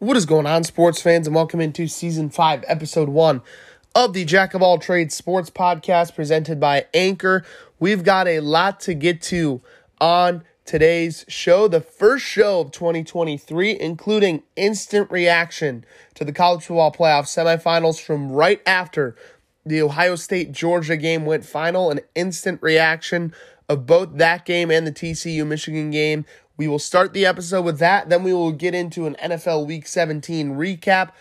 What is going on, sports fans, and welcome into season five, episode one of the Jack of All Trades Sports Podcast presented by Anchor. We've got a lot to get to on today's show, the first show of 2023, including instant reaction to the college football playoff semifinals from right after the Ohio State Georgia game went final, an instant reaction of both that game and the TCU Michigan game. We will start the episode with that. Then we will get into an NFL Week 17 recap,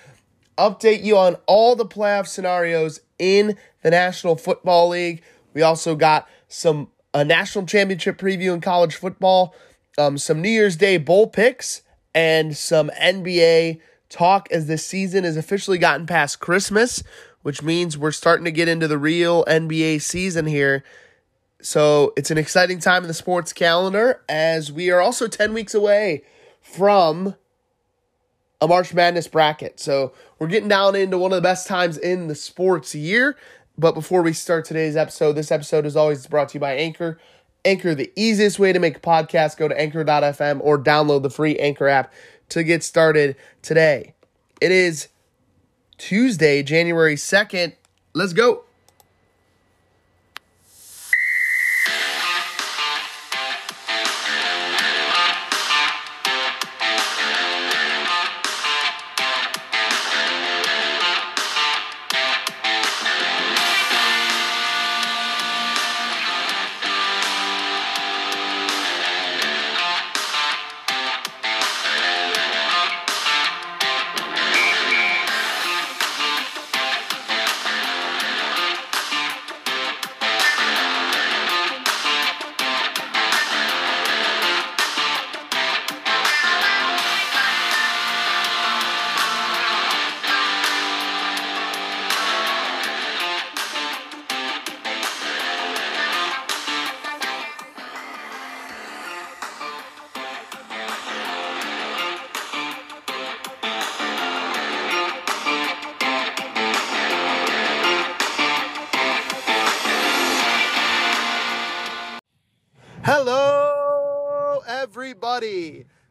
update you on all the playoff scenarios in the National Football League. We also got some a national championship preview in college football, um, some New Year's Day bowl picks, and some NBA talk as this season has officially gotten past Christmas, which means we're starting to get into the real NBA season here. So it's an exciting time in the sports calendar as we are also 10 weeks away from a March Madness bracket. So we're getting down into one of the best times in the sports year. But before we start today's episode, this episode is always brought to you by Anchor. Anchor, the easiest way to make a podcast, go to anchor.fm or download the free Anchor app to get started today. It is Tuesday, January 2nd. Let's go.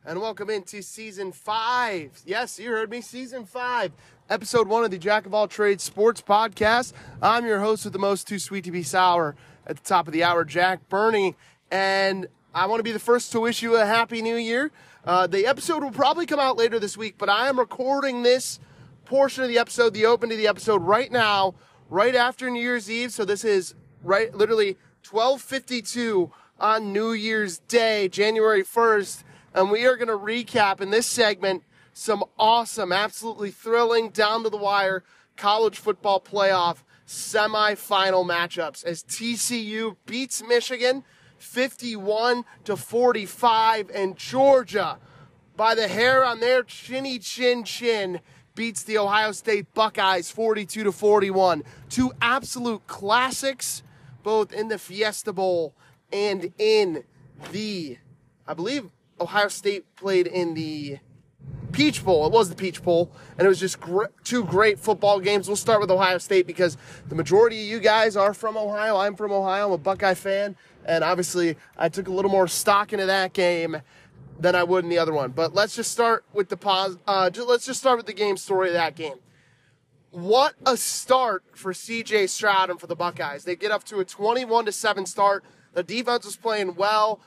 And welcome into season five. Yes, you heard me, season five, episode one of the Jack of All Trades Sports Podcast. I'm your host with the most too sweet to be sour at the top of the hour, Jack Berney, and I want to be the first to wish you a happy new year. Uh, the episode will probably come out later this week, but I am recording this portion of the episode, the open to the episode, right now, right after New Year's Eve. So this is right, literally 1252 on New Year's Day, January 1st, and we are going to recap in this segment some awesome, absolutely thrilling, down to the wire college football playoff semifinal matchups as TCU beats Michigan 51 to 45 and Georgia by the hair on their chinny chin chin beats the Ohio State Buckeyes 42 to 41. Two absolute classics both in the Fiesta Bowl and in the, I believe Ohio State played in the Peach Bowl. It was the Peach Bowl, and it was just gr- two great football games. We'll start with Ohio State because the majority of you guys are from Ohio. I'm from Ohio. I'm a Buckeye fan, and obviously I took a little more stock into that game than I would in the other one. But let's just start with the pause. Uh, just, let's just start with the game story of that game. What a start for C.J. Stroud and for the Buckeyes. They get up to a 21 to seven start. The defense was playing well.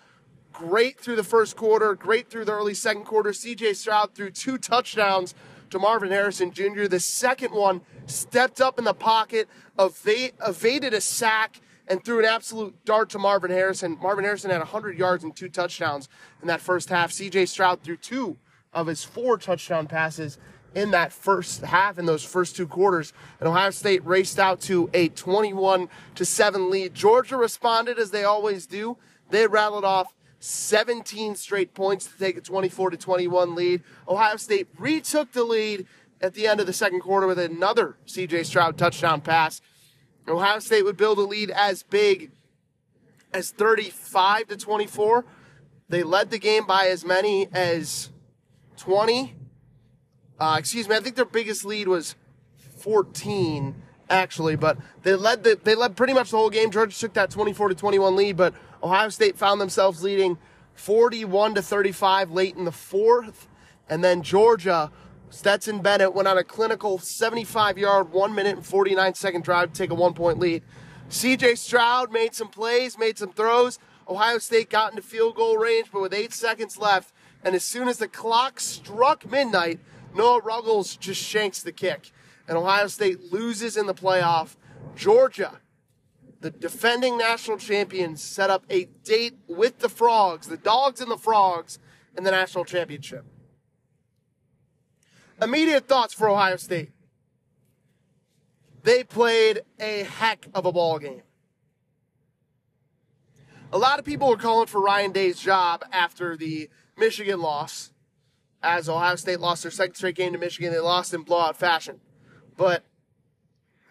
Great through the first quarter, great through the early second quarter. CJ Stroud threw two touchdowns to Marvin Harrison Jr. The second one stepped up in the pocket, evaded a sack, and threw an absolute dart to Marvin Harrison. Marvin Harrison had 100 yards and two touchdowns in that first half. CJ Stroud threw two of his four touchdown passes in that first half in those first two quarters and ohio state raced out to a 21 to 7 lead georgia responded as they always do they rattled off 17 straight points to take a 24 to 21 lead. Ohio state retook the lead at the end of the second quarter with another cj stroud touchdown pass. Ohio state would build a lead as big as 35 to 24 they led the game by as many as 20 uh, excuse me, I think their biggest lead was 14 actually, but they led the they led pretty much the whole game. Georgia took that 24 to 21 lead, but Ohio State found themselves leading 41 to 35 late in the fourth, and then Georgia Stetson Bennett went on a clinical 75 yard, 1 minute and 49 second drive to take a one point lead. CJ Stroud made some plays, made some throws. Ohio State got into field goal range, but with eight seconds left, and as soon as the clock struck midnight, Noah Ruggles just shanks the kick. And Ohio State loses in the playoff. Georgia, the defending national champions, set up a date with the Frogs, the Dogs and the Frogs, in the national championship. Immediate thoughts for Ohio State. They played a heck of a ball game. A lot of people were calling for Ryan Day's job after the Michigan loss. As Ohio State lost their second straight game to Michigan, they lost in blowout fashion. But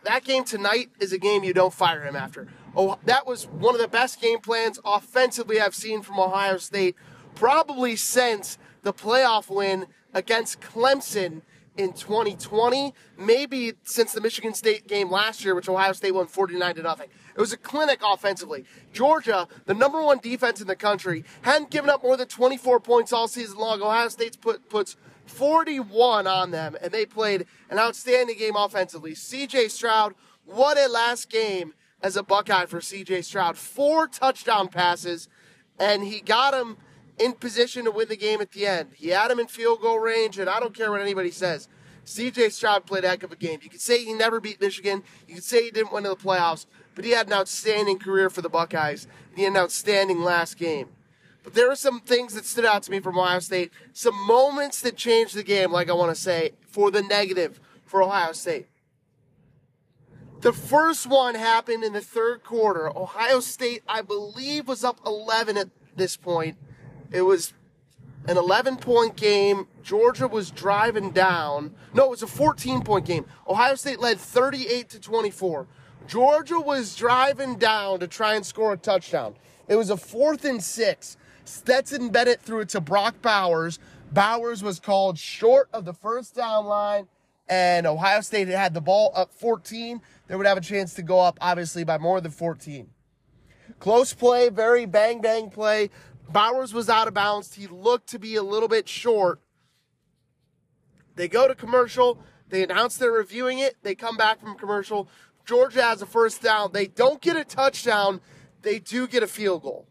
that game tonight is a game you don't fire him after. Oh, that was one of the best game plans offensively I've seen from Ohio State, probably since the playoff win against Clemson in 2020, maybe since the Michigan State game last year, which Ohio State won 49 to nothing. It was a clinic offensively. Georgia, the number one defense in the country, hadn't given up more than 24 points all season long. Ohio State put, puts 41 on them, and they played an outstanding game offensively. CJ Stroud, what a last game as a Buckeye for CJ Stroud. Four touchdown passes, and he got him in position to win the game at the end. He had him in field goal range, and I don't care what anybody says. CJ Stroud played a heck of a game. You could say he never beat Michigan. You could say he didn't win in the playoffs, but he had an outstanding career for the Buckeyes. He had an outstanding last game. But there were some things that stood out to me from Ohio State, some moments that changed the game, like I want to say, for the negative for Ohio State. The first one happened in the third quarter. Ohio State, I believe, was up 11 at this point it was an 11 point game. Georgia was driving down. No, it was a 14 point game. Ohio State led 38 to 24. Georgia was driving down to try and score a touchdown. It was a fourth and six. Stetson Bennett threw it to Brock Bowers. Bowers was called short of the first down line, and Ohio State had the ball up 14. They would have a chance to go up, obviously, by more than 14. Close play, very bang bang play. Bowers was out of bounds. He looked to be a little bit short. They go to commercial. They announce they're reviewing it. They come back from commercial. Georgia has a first down. They don't get a touchdown. They do get a field goal.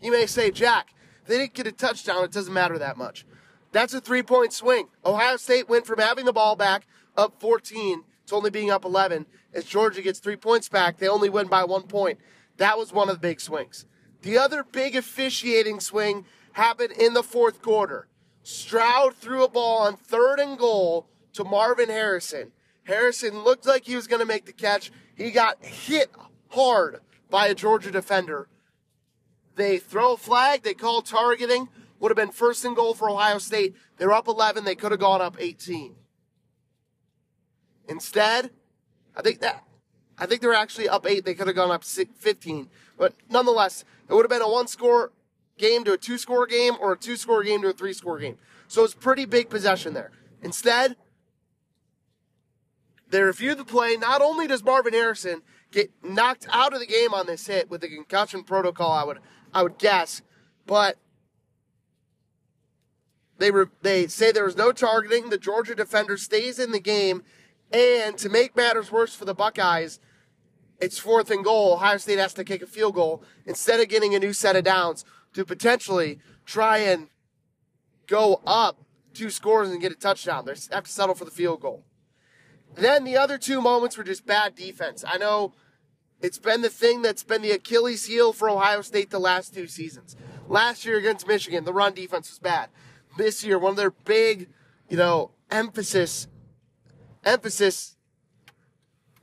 You may say, Jack, they didn't get a touchdown. It doesn't matter that much. That's a three point swing. Ohio State went from having the ball back up 14 to only being up 11. As Georgia gets three points back, they only win by one point. That was one of the big swings. The other big officiating swing happened in the fourth quarter. Stroud threw a ball on third and goal to Marvin Harrison. Harrison looked like he was going to make the catch. He got hit hard by a Georgia defender. They throw a flag. They call targeting. Would have been first and goal for Ohio State. They're up 11. They could have gone up 18. Instead, I think that I think they're actually up eight. They could have gone up 15. But nonetheless, it would have been a one score game to a two score game or a two score game to a three score game. So it's pretty big possession there. Instead, they review the play. Not only does Marvin Harrison get knocked out of the game on this hit with the concussion protocol, I would I would guess, but they re- they say there was no targeting. The Georgia defender stays in the game, and to make matters worse for the Buckeyes, it's fourth and goal. Ohio State has to kick a field goal instead of getting a new set of downs to potentially try and go up two scores and get a touchdown. They have to settle for the field goal. Then the other two moments were just bad defense. I know it's been the thing that's been the Achilles heel for Ohio State the last two seasons. Last year against Michigan, the run defense was bad. This year, one of their big, you know, emphasis emphasis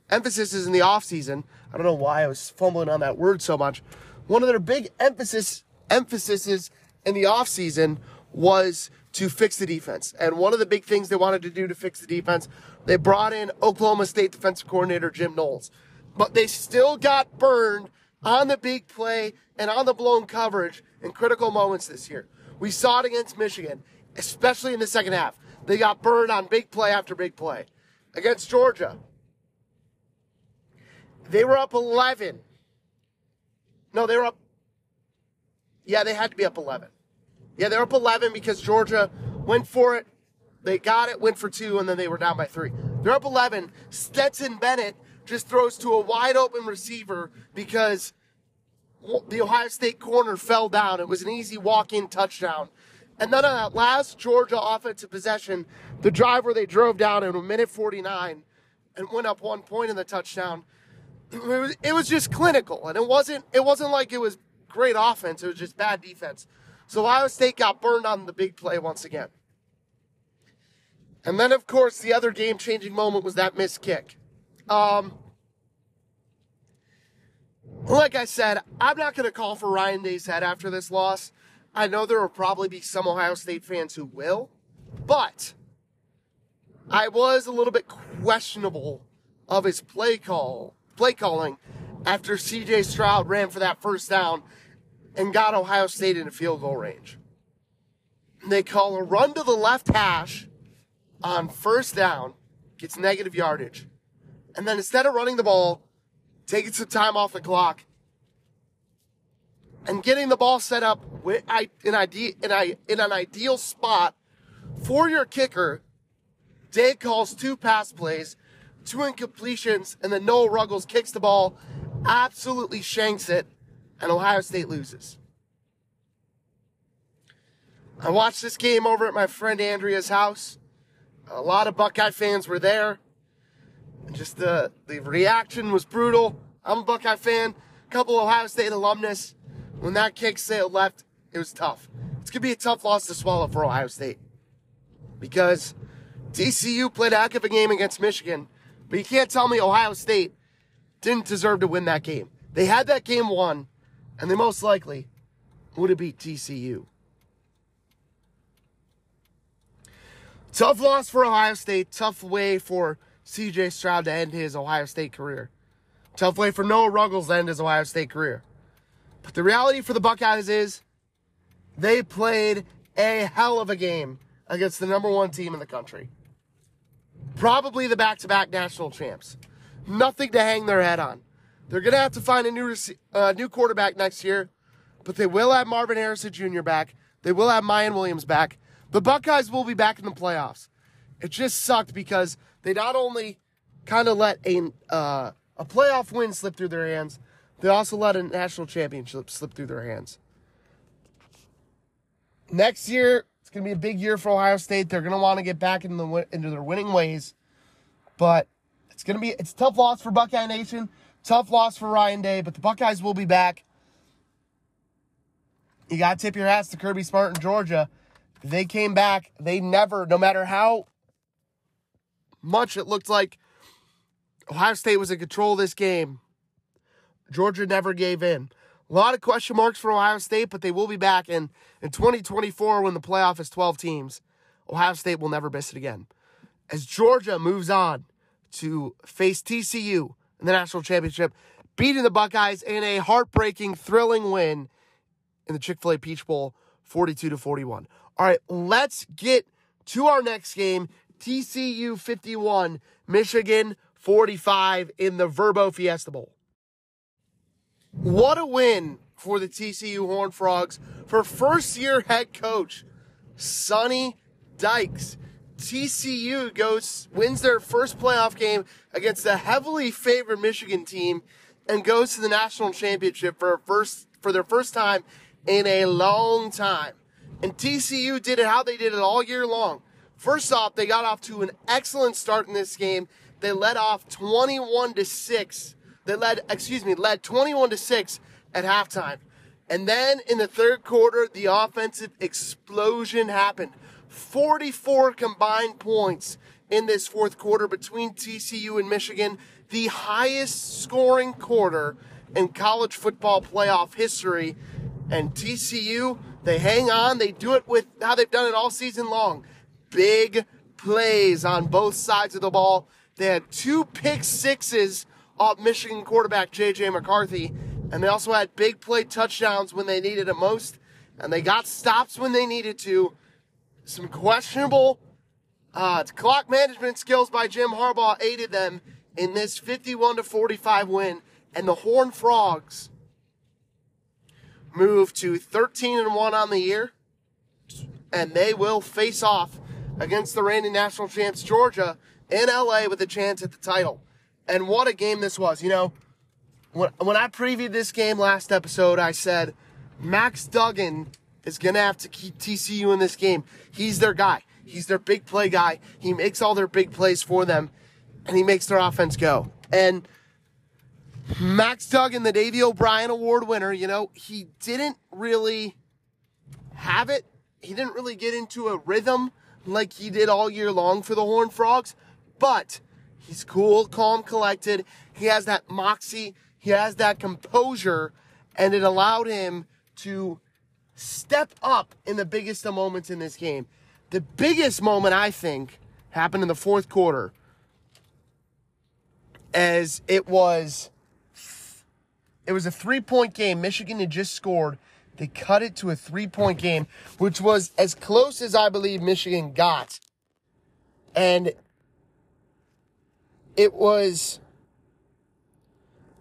emphasis is in the offseason. I don't know why I was fumbling on that word so much. One of their big emphasis emphases in the offseason was to fix the defense. And one of the big things they wanted to do to fix the defense, they brought in Oklahoma State defensive coordinator Jim Knowles. But they still got burned on the big play and on the blown coverage in critical moments this year. We saw it against Michigan, especially in the second half. They got burned on big play after big play. Against Georgia, they were up 11. No, they were up. Yeah, they had to be up 11. Yeah, they're up 11 because Georgia went for it They got it, went for two, and then they were down by three. They're up 11. Stetson Bennett just throws to a wide open receiver because the Ohio State corner fell down. It was an easy walk in touchdown. And then on that last Georgia offensive possession, the drive where they drove down in a minute 49 and went up one point in the touchdown, it was, it was just clinical. And it wasn't, it wasn't like it was great offense, it was just bad defense. So Ohio State got burned on the big play once again. And then, of course, the other game changing moment was that missed kick. Um, like I said, I'm not going to call for Ryan Day's head after this loss. I know there will probably be some Ohio State fans who will, but I was a little bit questionable of his play call, play calling after CJ Stroud ran for that first down and got Ohio State into field goal range. They call a run to the left hash on first down, gets negative yardage. And then instead of running the ball, taking some time off the clock, and getting the ball set up in, in an ideal spot for your kicker, Day calls two pass plays, two incompletions, and then Noah Ruggles kicks the ball, absolutely shanks it, and Ohio State loses. I watched this game over at my friend Andrea's house. A lot of Buckeye fans were there. Just the, the reaction was brutal. I'm a Buckeye fan, a couple Ohio State alumnus. When that kick sailed left, it was tough. It's going to be a tough loss to swallow for Ohio State. Because TCU played a heck of a game against Michigan, but you can't tell me Ohio State didn't deserve to win that game. They had that game won, and they most likely would have beat TCU. Tough loss for Ohio State. Tough way for CJ Stroud to end his Ohio State career. Tough way for Noah Ruggles to end his Ohio State career. But the reality for the Buckeyes is they played a hell of a game against the number one team in the country. Probably the back to back national champs. Nothing to hang their head on. They're going to have to find a new, uh, new quarterback next year, but they will have Marvin Harrison Jr. back. They will have Miyan Williams back. The Buckeyes will be back in the playoffs. It just sucked because they not only kind of let a uh, a playoff win slip through their hands, they also let a national championship slip through their hands. Next year, it's going to be a big year for Ohio State. They're going to want to get back into the into their winning ways, but it's going to be it's a tough loss for Buckeye Nation, tough loss for Ryan Day. But the Buckeyes will be back. You got to tip your hats to Kirby Smart in Georgia they came back. They never, no matter how much it looked like Ohio State was in control of this game, Georgia never gave in. A lot of question marks for Ohio State, but they will be back. And in 2024, when the playoff is 12 teams, Ohio State will never miss it again. As Georgia moves on to face TCU in the national championship, beating the Buckeyes in a heartbreaking, thrilling win in the Chick fil A Peach Bowl, 42 to 41. All right, let's get to our next game. TCU 51, Michigan 45 in the Vrbo Fiesta Bowl. What a win for the TCU Horned Frogs for first year head coach Sonny Dykes. TCU goes wins their first playoff game against a heavily favored Michigan team and goes to the national championship for first for their first time in a long time. And TCU did it how they did it all year long. First off, they got off to an excellent start in this game. They led off 21 to 6. They led, excuse me, led 21 to 6 at halftime. And then in the third quarter, the offensive explosion happened. 44 combined points in this fourth quarter between TCU and Michigan, the highest scoring quarter in college football playoff history. And TCU they hang on. They do it with how they've done it all season long. Big plays on both sides of the ball. They had two pick sixes off Michigan quarterback J.J. McCarthy, and they also had big play touchdowns when they needed it most, and they got stops when they needed to. Some questionable uh, clock management skills by Jim Harbaugh aided them in this 51 to 45 win, and the Horned Frogs move to 13 and 1 on the year, and they will face off against the reigning national champs Georgia in LA with a chance at the title. And what a game this was. You know, when, when I previewed this game last episode, I said Max Duggan is going to have to keep TCU in this game. He's their guy. He's their big play guy. He makes all their big plays for them, and he makes their offense go. And Max Duggan, the Davy O'Brien Award winner, you know, he didn't really have it. He didn't really get into a rhythm like he did all year long for the Horned Frogs, but he's cool, calm, collected. He has that moxie, he has that composure, and it allowed him to step up in the biggest of moments in this game. The biggest moment, I think, happened in the fourth quarter as it was it was a three-point game. Michigan had just scored. They cut it to a three-point game, which was as close as I believe Michigan got. And it was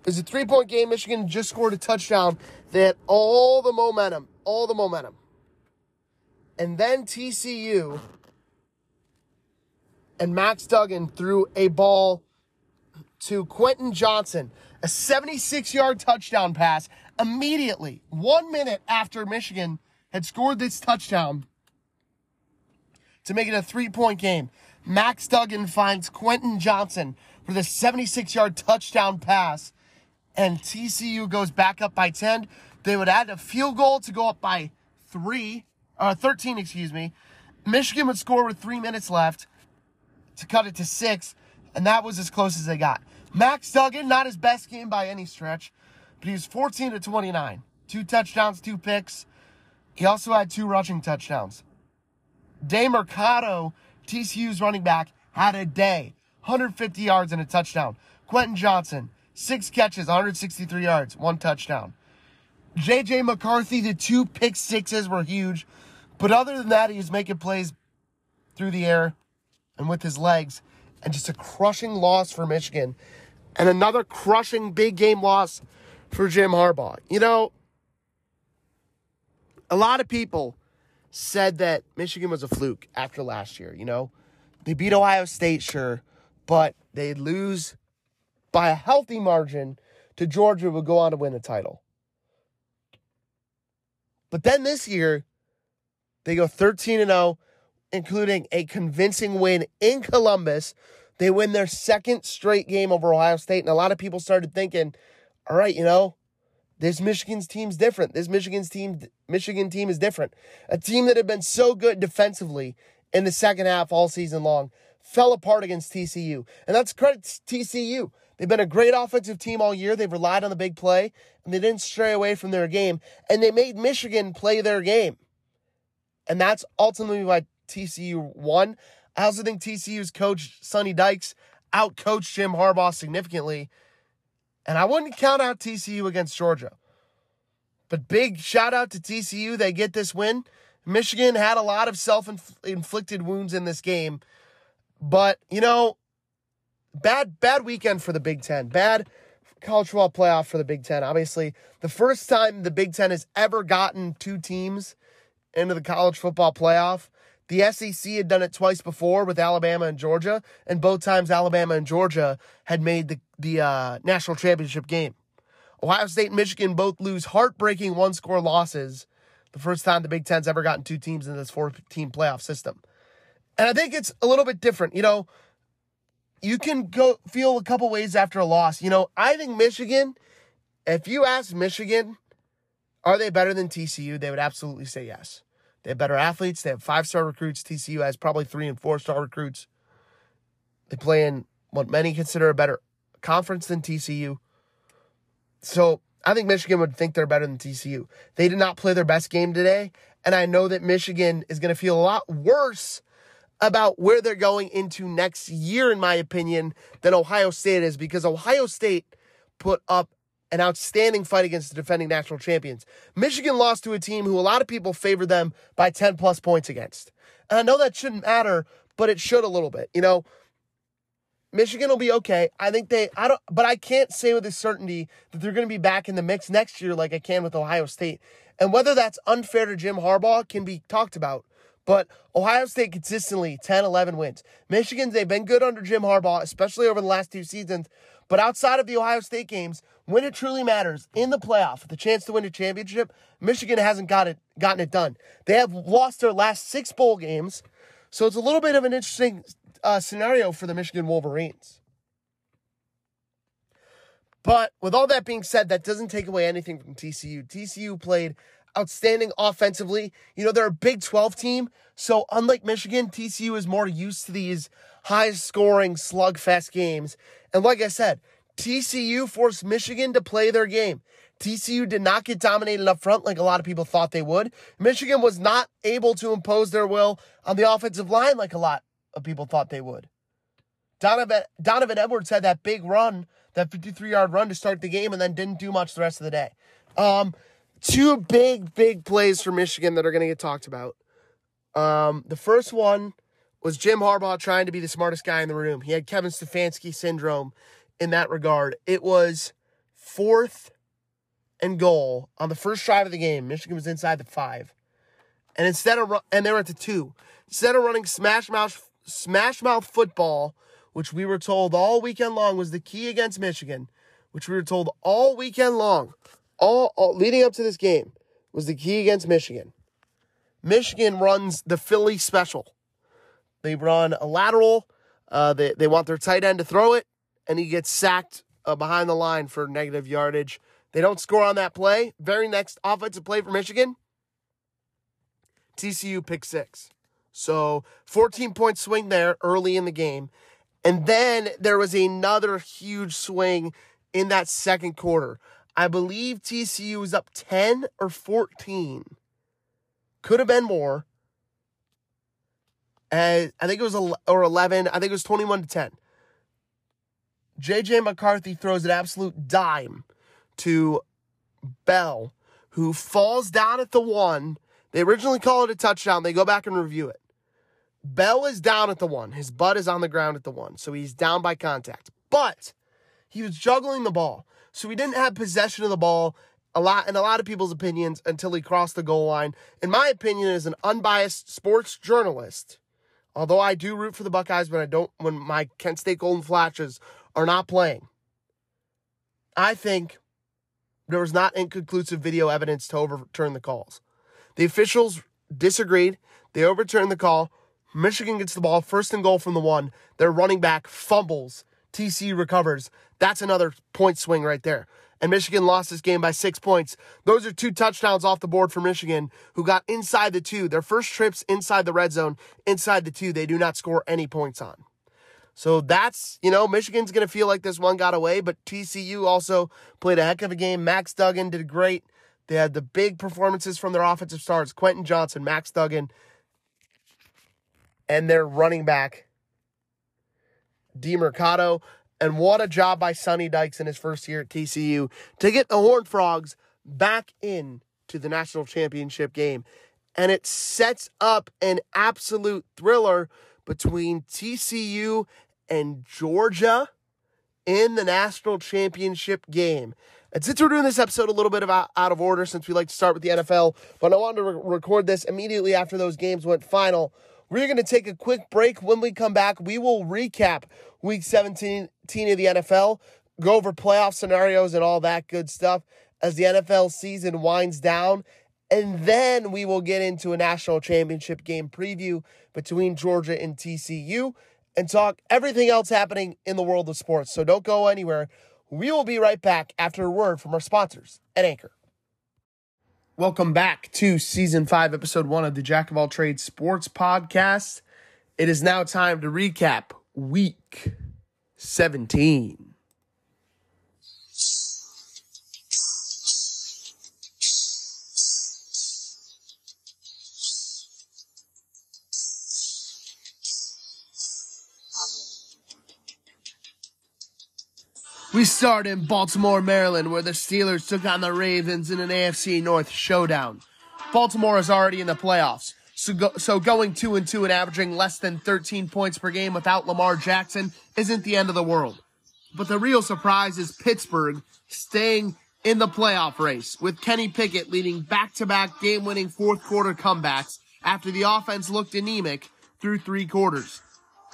it was a three-point game. Michigan just scored a touchdown. They had all the momentum, all the momentum. And then TCU and Max Duggan threw a ball to Quentin Johnson, a 76 yard touchdown pass immediately, one minute after Michigan had scored this touchdown to make it a three point game. Max Duggan finds Quentin Johnson for the 76 yard touchdown pass, and TCU goes back up by 10. They would add a field goal to go up by three, uh, 13, excuse me. Michigan would score with three minutes left to cut it to six, and that was as close as they got. Max Duggan, not his best game by any stretch, but he was 14 to 29. Two touchdowns, two picks. He also had two rushing touchdowns. Demercado, TCU's running back, had a day. 150 yards and a touchdown. Quentin Johnson, six catches, 163 yards, one touchdown. JJ McCarthy, the two pick sixes were huge. But other than that, he was making plays through the air and with his legs. And just a crushing loss for Michigan. And another crushing big game loss for Jim Harbaugh. You know, a lot of people said that Michigan was a fluke after last year. You know, they beat Ohio State, sure, but they'd lose by a healthy margin to Georgia, would go on to win the title. But then this year, they go 13 and 0, including a convincing win in Columbus. They win their second straight game over Ohio State, and a lot of people started thinking, all right, you know, this Michigan's team's different. This Michigan's team Michigan team is different. A team that had been so good defensively in the second half all season long fell apart against TCU. And that's credit to TCU. They've been a great offensive team all year. They've relied on the big play, and they didn't stray away from their game. And they made Michigan play their game. And that's ultimately why TCU won. I also think TCU's coach, Sonny Dykes, outcoached Jim Harbaugh significantly. And I wouldn't count out TCU against Georgia. But big shout out to TCU. They get this win. Michigan had a lot of self inflicted wounds in this game. But, you know, bad bad weekend for the Big Ten. Bad college football playoff for the Big Ten. Obviously, the first time the Big Ten has ever gotten two teams into the college football playoff. The SEC had done it twice before with Alabama and Georgia, and both times Alabama and Georgia had made the, the uh, national championship game. Ohio State and Michigan both lose heartbreaking one score losses the first time the Big Ten's ever gotten two teams in this four team playoff system. And I think it's a little bit different. You know, you can go feel a couple ways after a loss. You know, I think Michigan, if you ask Michigan, are they better than TCU? They would absolutely say yes. They have better athletes. They have five star recruits. TCU has probably three and four star recruits. They play in what many consider a better conference than TCU. So I think Michigan would think they're better than TCU. They did not play their best game today. And I know that Michigan is going to feel a lot worse about where they're going into next year, in my opinion, than Ohio State is because Ohio State put up an outstanding fight against the defending national champions. Michigan lost to a team who a lot of people favor them by 10 plus points against. And I know that shouldn't matter, but it should a little bit. You know, Michigan will be okay. I think they, I don't, but I can't say with a certainty that they're going to be back in the mix next year like I can with Ohio State. And whether that's unfair to Jim Harbaugh can be talked about. But Ohio State consistently 10, 11 wins. Michigan, they've been good under Jim Harbaugh, especially over the last two seasons. But outside of the Ohio State games, when it truly matters in the playoff, the chance to win a championship, Michigan hasn't got it gotten it done. They have lost their last six bowl games, so it's a little bit of an interesting uh, scenario for the Michigan Wolverines. But with all that being said, that doesn't take away anything from TCU. TCU played outstanding offensively. You know, they're a Big 12 team. So, unlike Michigan, TCU is more used to these high scoring slugfest games. And like I said, TCU forced Michigan to play their game. TCU did not get dominated up front like a lot of people thought they would. Michigan was not able to impose their will on the offensive line like a lot of people thought they would. Donovan, Donovan Edwards had that big run, that 53 yard run to start the game, and then didn't do much the rest of the day. Um, two big, big plays for Michigan that are going to get talked about. Um, the first one was Jim Harbaugh trying to be the smartest guy in the room. He had Kevin Stefanski syndrome in that regard. It was fourth and goal on the first drive of the game. Michigan was inside the five, and instead of and they were at the two. Instead of running smash mouth smash mouth football, which we were told all weekend long was the key against Michigan, which we were told all weekend long all, all leading up to this game was the key against Michigan. Michigan runs the Philly special. They run a lateral. Uh, they, they want their tight end to throw it, and he gets sacked uh, behind the line for negative yardage. They don't score on that play. Very next offensive play for Michigan, TCU pick six. So 14 point swing there early in the game. And then there was another huge swing in that second quarter. I believe TCU was up 10 or 14. Could have been more. And I think it was or 11. I think it was 21 to 10. JJ McCarthy throws an absolute dime to Bell, who falls down at the one. They originally call it a touchdown. They go back and review it. Bell is down at the one. His butt is on the ground at the one. So he's down by contact. But he was juggling the ball. So he didn't have possession of the ball a lot in a lot of people's opinions until he crossed the goal line. In my opinion, as an unbiased sports journalist, although I do root for the Buckeyes when I don't when my Kent State Golden Flashes are not playing, I think there was not inconclusive video evidence to overturn the calls. The officials disagreed. They overturned the call. Michigan gets the ball first and goal from the one. Their running back fumbles. TC recovers. That's another point swing right there. And Michigan lost this game by six points. Those are two touchdowns off the board for Michigan, who got inside the two. Their first trips inside the red zone, inside the two, they do not score any points on. So that's, you know, Michigan's going to feel like this one got away, but TCU also played a heck of a game. Max Duggan did great. They had the big performances from their offensive stars Quentin Johnson, Max Duggan, and their running back, Demercado. And what a job by Sonny Dykes in his first year at TCU to get the Horned Frogs back in to the national championship game. And it sets up an absolute thriller between TCU and Georgia in the national championship game. And since we're doing this episode a little bit of out, of order, since we like to start with the NFL, but I wanted to re- record this immediately after those games went final. We're going to take a quick break. When we come back, we will recap week 17 of the NFL, go over playoff scenarios and all that good stuff as the NFL season winds down. And then we will get into a national championship game preview between Georgia and TCU and talk everything else happening in the world of sports. So don't go anywhere. We will be right back after a word from our sponsors at Anchor. Welcome back to season five, episode one of the Jack of All Trades Sports Podcast. It is now time to recap week 17. We start in Baltimore, Maryland, where the Steelers took on the Ravens in an AFC North showdown. Baltimore is already in the playoffs, so, go, so going two and two and averaging less than 13 points per game without Lamar Jackson isn't the end of the world. But the real surprise is Pittsburgh staying in the playoff race, with Kenny Pickett leading back-to-back game-winning fourth-quarter comebacks after the offense looked anemic through three quarters.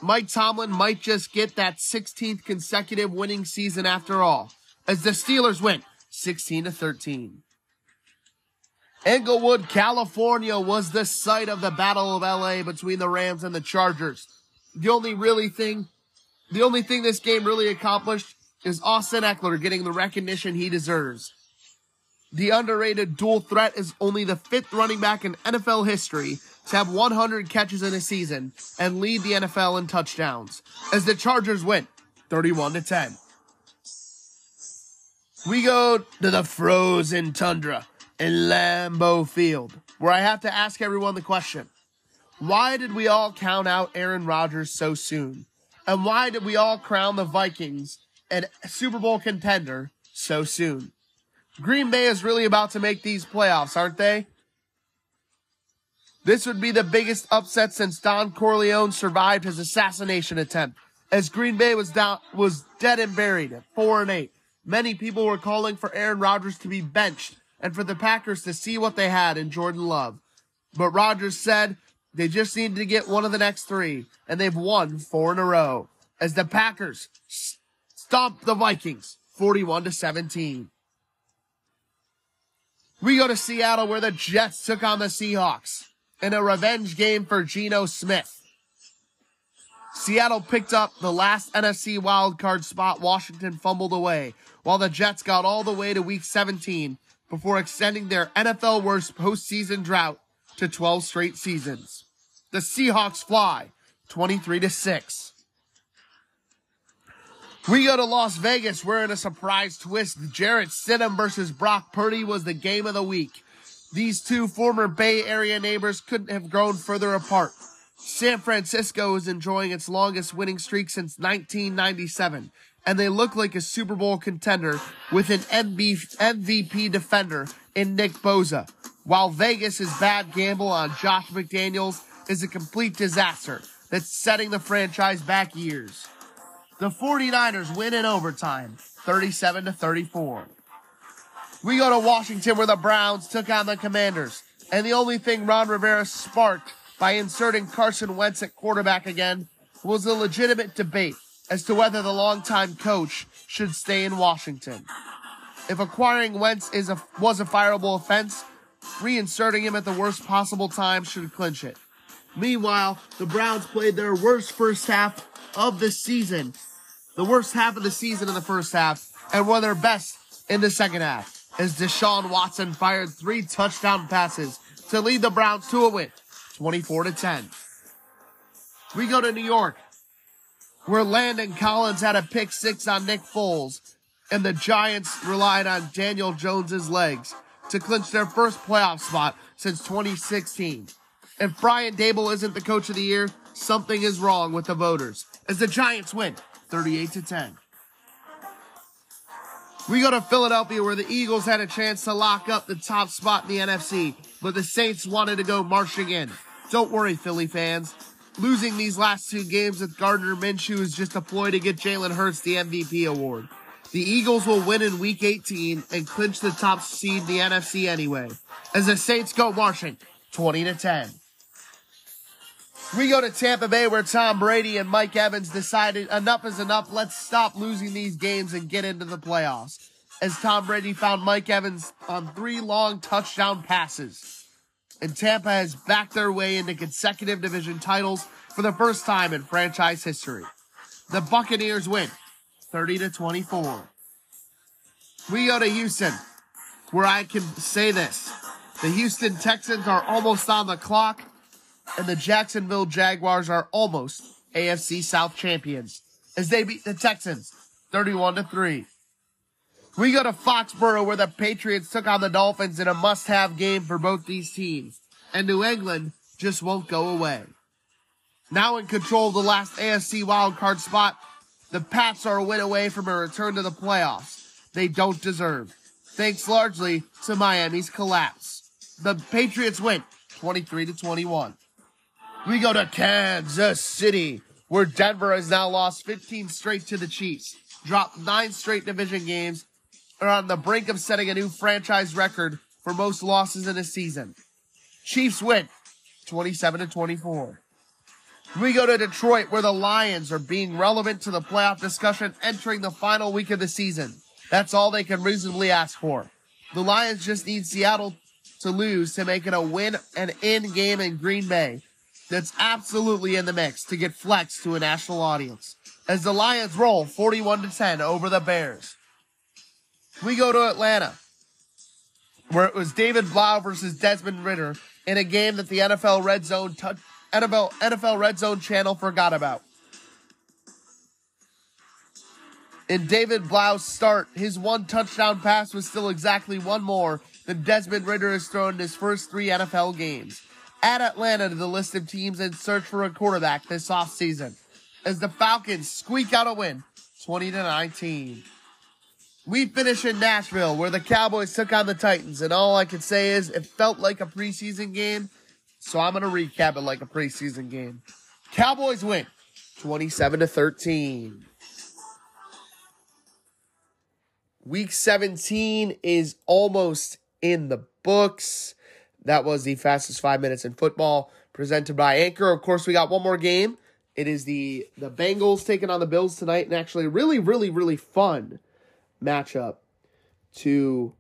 Mike Tomlin might just get that 16th consecutive winning season after all, as the Steelers win 16 to 13. Inglewood, California was the site of the Battle of LA between the Rams and the Chargers. The only really thing, the only thing this game really accomplished is Austin Ekeler getting the recognition he deserves. The underrated dual threat is only the fifth running back in NFL history to have 100 catches in a season and lead the NFL in touchdowns as the Chargers win 31 to 10. We go to the frozen tundra in Lambeau Field, where I have to ask everyone the question. Why did we all count out Aaron Rodgers so soon? And why did we all crown the Vikings an Super Bowl contender so soon? Green Bay is really about to make these playoffs, aren't they? This would be the biggest upset since Don Corleone survived his assassination attempt, as Green Bay was down was dead and buried at four and eight. Many people were calling for Aaron Rodgers to be benched and for the Packers to see what they had in Jordan Love. But Rodgers said they just needed to get one of the next three, and they've won four in a row as the Packers stomp the Vikings 41 to 17. We go to Seattle where the Jets took on the Seahawks in a revenge game for Geno Smith. Seattle picked up the last NFC wildcard spot Washington fumbled away, while the Jets got all the way to week 17 before extending their NFL worst postseason drought to 12 straight seasons. The Seahawks fly 23 to 6. We go to Las Vegas where in a surprise twist, Jarrett Stidham versus Brock Purdy was the game of the week. These two former Bay Area neighbors couldn't have grown further apart. San Francisco is enjoying its longest winning streak since 1997, and they look like a Super Bowl contender with an MVP defender in Nick Bosa, while Vegas's bad gamble on Josh McDaniels is a complete disaster that's setting the franchise back years. The 49ers win in overtime, 37 to 34. We go to Washington where the Browns took on the Commanders, and the only thing Ron Rivera sparked by inserting Carson Wentz at quarterback again was a legitimate debate as to whether the longtime coach should stay in Washington. If acquiring Wentz is a, was a fireable offense, reinserting him at the worst possible time should clinch it. Meanwhile, the Browns played their worst first half of the season, the worst half of the season in the first half, and won their best in the second half, as Deshaun Watson fired three touchdown passes to lead the Browns to a win, 24 to 10. We go to New York, where Landon Collins had a pick six on Nick Foles, and the Giants relied on Daniel Jones's legs to clinch their first playoff spot since 2016. If Brian Daboll isn't the coach of the year, something is wrong with the voters as the Giants win 38 to 10. We go to Philadelphia where the Eagles had a chance to lock up the top spot in the NFC, but the Saints wanted to go marching in. Don't worry, Philly fans. Losing these last two games with Gardner Minshew is just a ploy to get Jalen Hurts the MVP award. The Eagles will win in week 18 and clinch the top seed in the NFC anyway, as the Saints go marching 20 to 10. We go to Tampa Bay where Tom Brady and Mike Evans decided enough is enough. Let's stop losing these games and get into the playoffs. As Tom Brady found Mike Evans on three long touchdown passes. And Tampa has backed their way into consecutive division titles for the first time in franchise history. The Buccaneers win 30 to 24. We go to Houston, where I can say this. The Houston Texans are almost on the clock and the Jacksonville Jaguars are almost AFC South champions as they beat the Texans 31 to 3. We go to Foxborough where the Patriots took on the Dolphins in a must-have game for both these teams, and New England just won't go away. Now in control of the last AFC wildcard spot, the Pats are a win away from a return to the playoffs they don't deserve, thanks largely to Miami's collapse. The Patriots win 23 to 21. We go to Kansas City, where Denver has now lost 15 straight to the Chiefs, dropped nine straight division games, are on the brink of setting a new franchise record for most losses in a season. Chiefs win 27 to 24. We go to Detroit where the Lions are being relevant to the playoff discussion entering the final week of the season. That's all they can reasonably ask for. The Lions just need Seattle to lose to make it a win and in game in Green Bay. That's absolutely in the mix to get flexed to a national audience. As the Lions roll 41 to 10 over the Bears. We go to Atlanta where it was David Blough versus Desmond Ridder in a game that the NFL Red Zone NFL NFL Red Zone channel forgot about. In David Blough's start, his one touchdown pass was still exactly one more than Desmond Ridder has thrown in his first three NFL games. Add Atlanta to the list of teams in search for a quarterback this offseason as the Falcons squeak out a win 20 to 19. We finish in Nashville where the Cowboys took on the Titans, and all I can say is it felt like a preseason game, so I'm going to recap it like a preseason game. Cowboys win 27 to 13. Week 17 is almost in the books. That was the fastest five minutes in football presented by Anchor. Of course, we got one more game. It is the the Bengals taking on the Bills tonight, and actually, really, really, really fun matchup to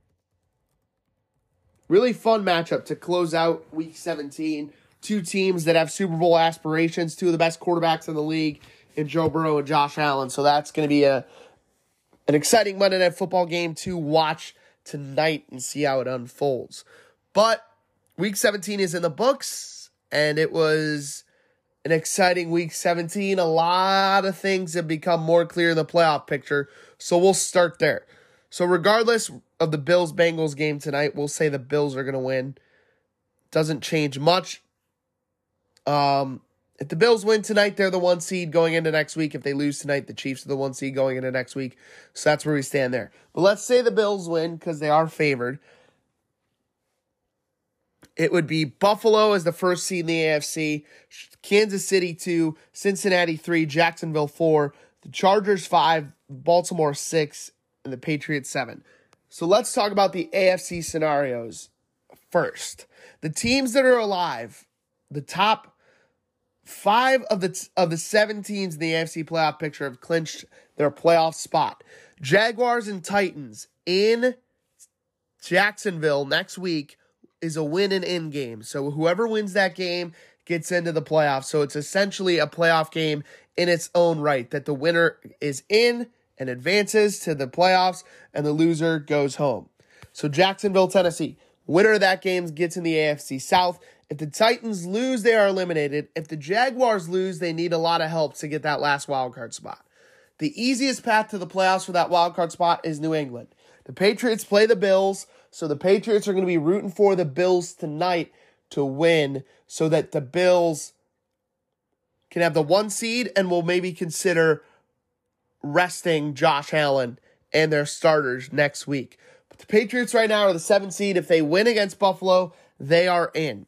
really fun matchup to close out week 17. Two teams that have Super Bowl aspirations, two of the best quarterbacks in the league in Joe Burrow and Josh Allen. So that's going to be a an exciting Monday Night Football game to watch tonight and see how it unfolds. But week 17 is in the books, and it was an exciting week 17. A lot of things have become more clear in the playoff picture. So we'll start there. So, regardless of the Bills Bengals game tonight, we'll say the Bills are going to win. Doesn't change much. Um, if the Bills win tonight, they're the one seed going into next week. If they lose tonight, the Chiefs are the one seed going into next week. So that's where we stand there. But let's say the Bills win because they are favored. It would be Buffalo as the first seed in the AFC, Kansas City 2, Cincinnati 3, Jacksonville 4, the Chargers 5, Baltimore 6, and the Patriots 7. So let's talk about the AFC scenarios first. The teams that are alive, the top five of the of the seven teams in the AFC playoff picture have clinched their playoff spot. Jaguars and Titans in Jacksonville next week is a win and in game. So whoever wins that game gets into the playoffs. So it's essentially a playoff game in its own right that the winner is in and advances to the playoffs and the loser goes home. So Jacksonville, Tennessee, winner of that game gets in the AFC South. If the Titans lose, they are eliminated. If the Jaguars lose, they need a lot of help to get that last wild card spot. The easiest path to the playoffs for that wild card spot is New England. The Patriots play the Bills. So the Patriots are going to be rooting for the Bills tonight to win so that the Bills can have the one seed and will maybe consider resting Josh Allen and their starters next week. But the Patriots right now are the seven seed. If they win against Buffalo, they are in.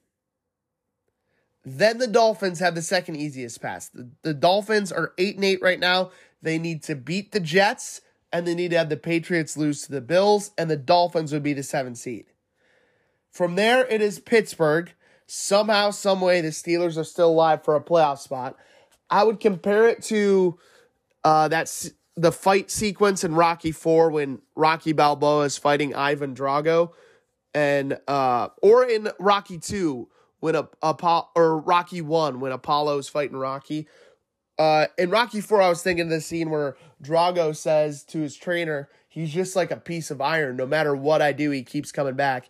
Then the Dolphins have the second easiest pass. The, the Dolphins are 8 and 8 right now. They need to beat the Jets and they need to have the Patriots lose to the Bills, and the Dolphins would be the seventh seed. From there, it is Pittsburgh. Somehow, some way, the Steelers are still alive for a playoff spot. I would compare it to uh, that's the fight sequence in Rocky Four when Rocky Balboa is fighting Ivan Drago, and uh, or in Rocky Two when a, Apollo or Rocky One when Apollo is fighting Rocky. Uh, in Rocky Four, I was thinking the scene where Drago says to his trainer, "He's just like a piece of iron. No matter what I do, he keeps coming back."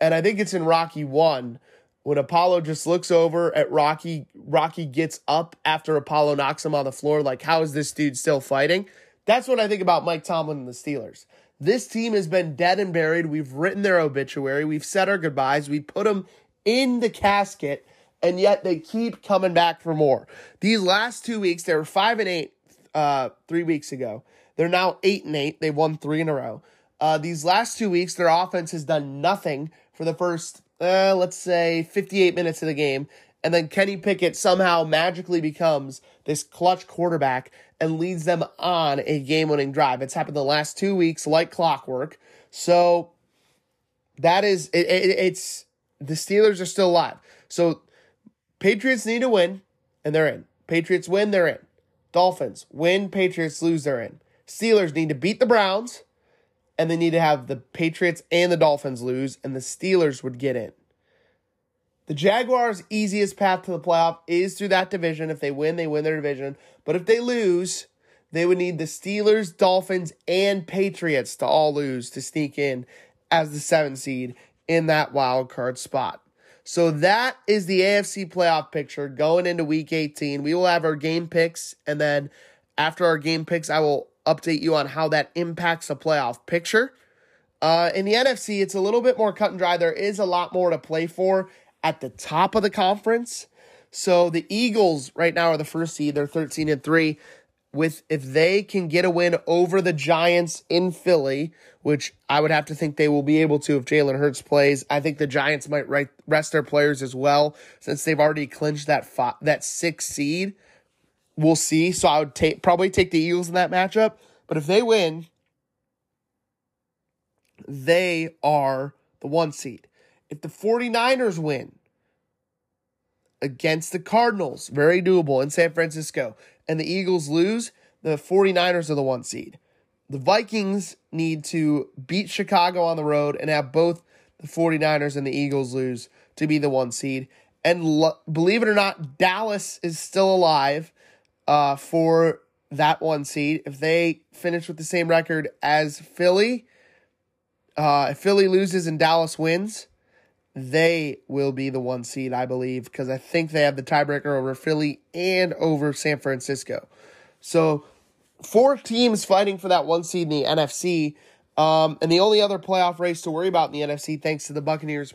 And I think it's in Rocky One when Apollo just looks over at Rocky. Rocky gets up after Apollo knocks him on the floor. Like, how is this dude still fighting? That's what I think about Mike Tomlin and the Steelers. This team has been dead and buried. We've written their obituary. We've said our goodbyes. We put them in the casket and yet they keep coming back for more. These last two weeks, they were five and eight uh, three weeks ago. They're now eight and eight. They won three in a row. Uh, these last two weeks, their offense has done nothing for the first, uh, let's say, 58 minutes of the game. And then Kenny Pickett somehow magically becomes this clutch quarterback and leads them on a game winning drive. It's happened the last two weeks like clockwork. So that is, it, it, it's, the Steelers are still alive. So Patriots need to win, and they're in. Patriots win, they're in. Dolphins win, Patriots lose, they're in. Steelers need to beat the Browns, and they need to have the Patriots and the Dolphins lose, and the Steelers would get in. The Jaguars' easiest path to the playoff is through that division. If they win, they win their division. But if they lose, they would need the Steelers, Dolphins, and Patriots to all lose to sneak in as the seventh seed in that wild card spot. So that is the AFC playoff picture going into week 18. We will have our game picks, and then after our game picks, I will update you on how that impacts the playoff picture. Uh, in the NFC, it's a little bit more cut and dry. There is a lot more to play for at the top of the conference. So the Eagles right now are the first seed. They're 13 and 3. With if they can get a win over the Giants in Philly, which I would have to think they will be able to if Jalen Hurts plays. I think the Giants might rest their players as well since they've already clinched that five, that six seed. We'll see. So I would take probably take the Eagles in that matchup. But if they win, they are the one seed. If the 49ers win against the Cardinals, very doable in San Francisco, and the Eagles lose, the 49ers are the one seed. The Vikings need to beat Chicago on the road and have both the 49ers and the Eagles lose to be the one seed. And lo- believe it or not, Dallas is still alive uh, for that one seed. If they finish with the same record as Philly, uh, if Philly loses and Dallas wins, they will be the one seed, I believe, because I think they have the tiebreaker over Philly and over San Francisco. So, four teams fighting for that one seed in the NFC. Um, and the only other playoff race to worry about in the NFC, thanks to the Buccaneers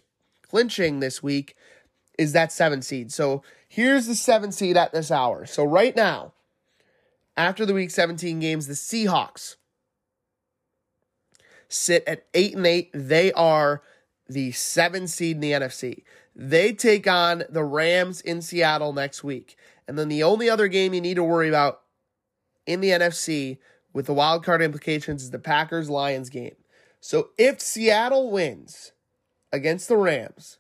clinching this week, is that seven seed. So, here's the seven seed at this hour. So, right now, after the week 17 games, the Seahawks sit at 8 and 8. They are the seven seed in the NFC. They take on the Rams in Seattle next week. And then the only other game you need to worry about in the NFC with the wild card implications is the Packers Lions game. So if Seattle wins against the Rams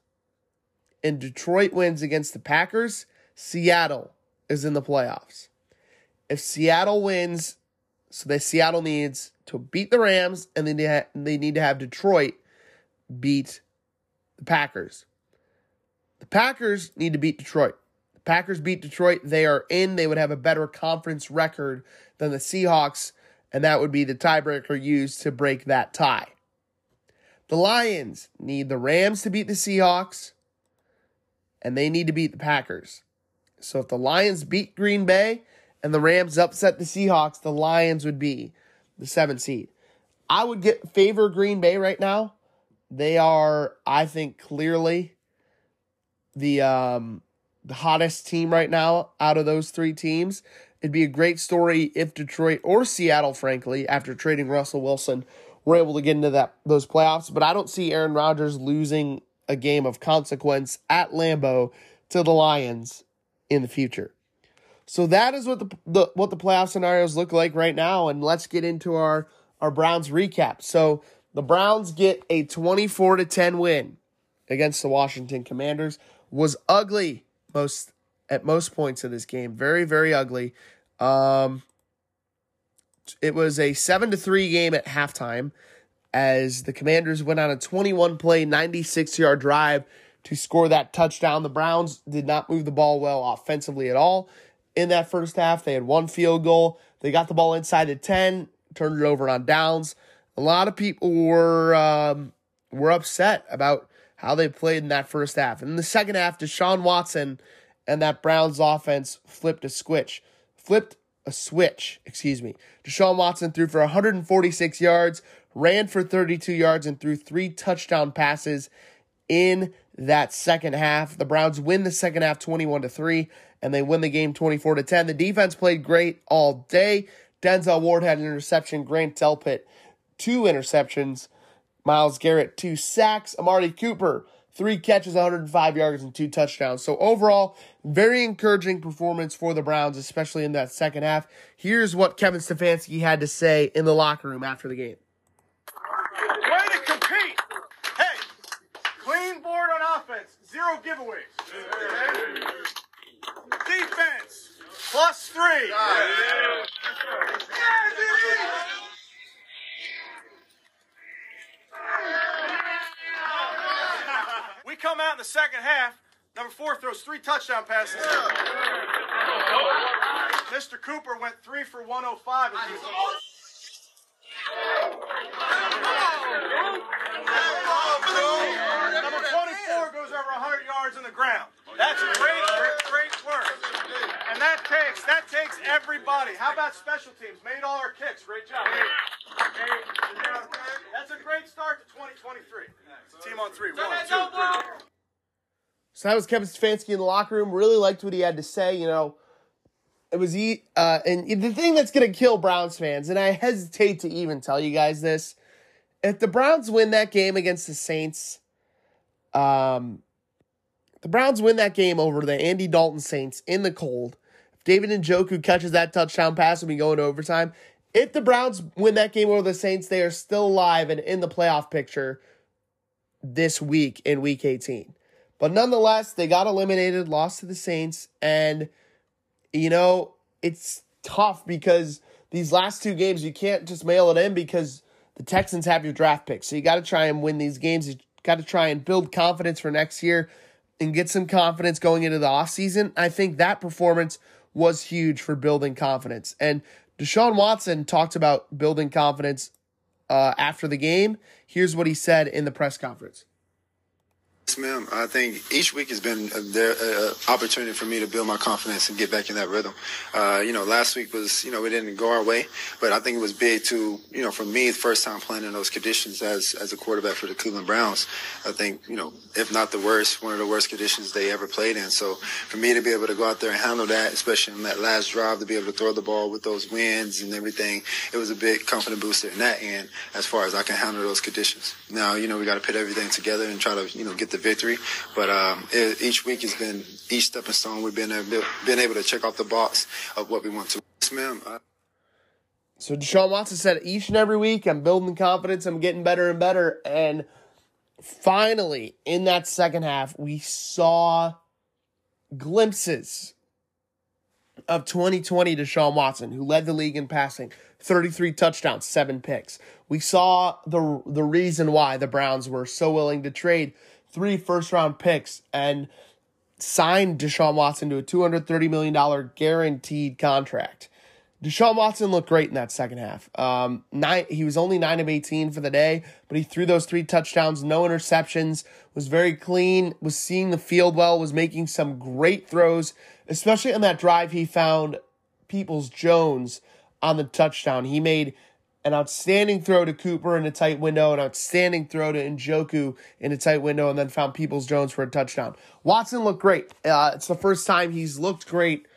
and Detroit wins against the Packers, Seattle is in the playoffs. If Seattle wins, so that Seattle needs to beat the Rams and then they need to have Detroit beat the Packers. The Packers need to beat Detroit. The Packers beat Detroit. They are in. They would have a better conference record than the Seahawks, and that would be the tiebreaker used to break that tie. The Lions need the Rams to beat the Seahawks, and they need to beat the Packers. So if the Lions beat Green Bay and the Rams upset the Seahawks, the Lions would be the seventh seed. I would get favor Green Bay right now they are, I think, clearly the um, the hottest team right now out of those three teams. It'd be a great story if Detroit or Seattle, frankly, after trading Russell Wilson, were able to get into that those playoffs. But I don't see Aaron Rodgers losing a game of consequence at Lambeau to the Lions in the future. So that is what the, the what the playoff scenarios look like right now. And let's get into our our Browns recap. So the Browns get a 24 to 10 win against the Washington Commanders. Was ugly most at most points of this game. Very very ugly. Um, it was a 7 to 3 game at halftime as the Commanders went on a 21 play 96 yard drive to score that touchdown. The Browns did not move the ball well offensively at all in that first half. They had one field goal. They got the ball inside the 10, turned it over on downs a lot of people were um, were upset about how they played in that first half. And in the second half, Deshaun Watson and that Browns offense flipped a switch. Flipped a switch, excuse me. Deshaun Watson threw for 146 yards, ran for 32 yards, and threw three touchdown passes in that second half. The Browns win the second half 21 to 3, and they win the game 24 to 10. The defense played great all day. Denzel Ward had an interception. Grant Delpit two interceptions. Myles Garrett, two sacks. Amari Cooper, three catches, 105 yards, and two touchdowns. So overall, very encouraging performance for the Browns, especially in that second half. Here's what Kevin Stefanski had to say in the locker room after the game. Way to compete! Hey, clean board on offense, zero giveaways. Defense plus three. We come out in the second half. Number four throws three touchdown passes. Mr. Cooper went three for 105. Number 24 goes over 100 yards in the ground. That's great, great, great work. And that takes that takes everybody. How about special teams? Made all our kicks. Great job. That's a great start to 2023. Team on three. One, two, three. So that was Kevin Stefanski in the locker room. Really liked what he had to say. You know, it was he. Uh, and the thing that's going to kill Browns fans, and I hesitate to even tell you guys this, if the Browns win that game against the Saints, um, the Browns win that game over the Andy Dalton Saints in the cold. If David Njoku catches that touchdown pass and we go into overtime, if the Browns win that game over the Saints, they are still alive and in the playoff picture this week in Week 18. But nonetheless, they got eliminated, lost to the Saints, and you know it's tough because these last two games you can't just mail it in because the Texans have your draft pick. So you got to try and win these games. You got to try and build confidence for next year and get some confidence going into the offseason. I think that performance was huge for building confidence. And Deshaun Watson talked about building confidence uh, after the game. Here's what he said in the press conference. Yes, ma'am. I think each week has been a, there, a, a opportunity for me to build my confidence and get back in that rhythm. Uh, you know, last week was, you know, we didn't go our way, but I think it was big to, you know, for me, the first time playing in those conditions as, as a quarterback for the Cleveland Browns. I think, you know, if not the worst, one of the worst conditions they ever played in. So for me to be able to go out there and handle that, especially in that last drive, to be able to throw the ball with those winds and everything, it was a big confidence booster in that end as far as I can handle those conditions. Now, you know, we got to put everything together and try to, you know, get the victory. But um, it, each week has been each stepping stone. We've been able, been able to check off the box of what we want to. Yes, ma'am. Uh, So Deshaun Watson said each and every week, I'm building confidence, I'm getting better and better. And finally, in that second half, we saw glimpses of 2020 Deshaun Watson, who led the league in passing, 33 touchdowns, seven picks. We saw the the reason why the Browns were so willing to trade three first round picks and signed Deshaun Watson to a $230 million guaranteed contract. Deshaun Watson looked great in that second half. Um, nine, he was only 9 of 18 for the day, but he threw those three touchdowns, no interceptions, was very clean, was seeing the field well, was making some great throws, especially on that drive he found Peoples Jones on the touchdown. He made an outstanding throw to Cooper in a tight window, an outstanding throw to Njoku in a tight window, and then found Peoples Jones for a touchdown. Watson looked great. Uh, it's the first time he's looked great,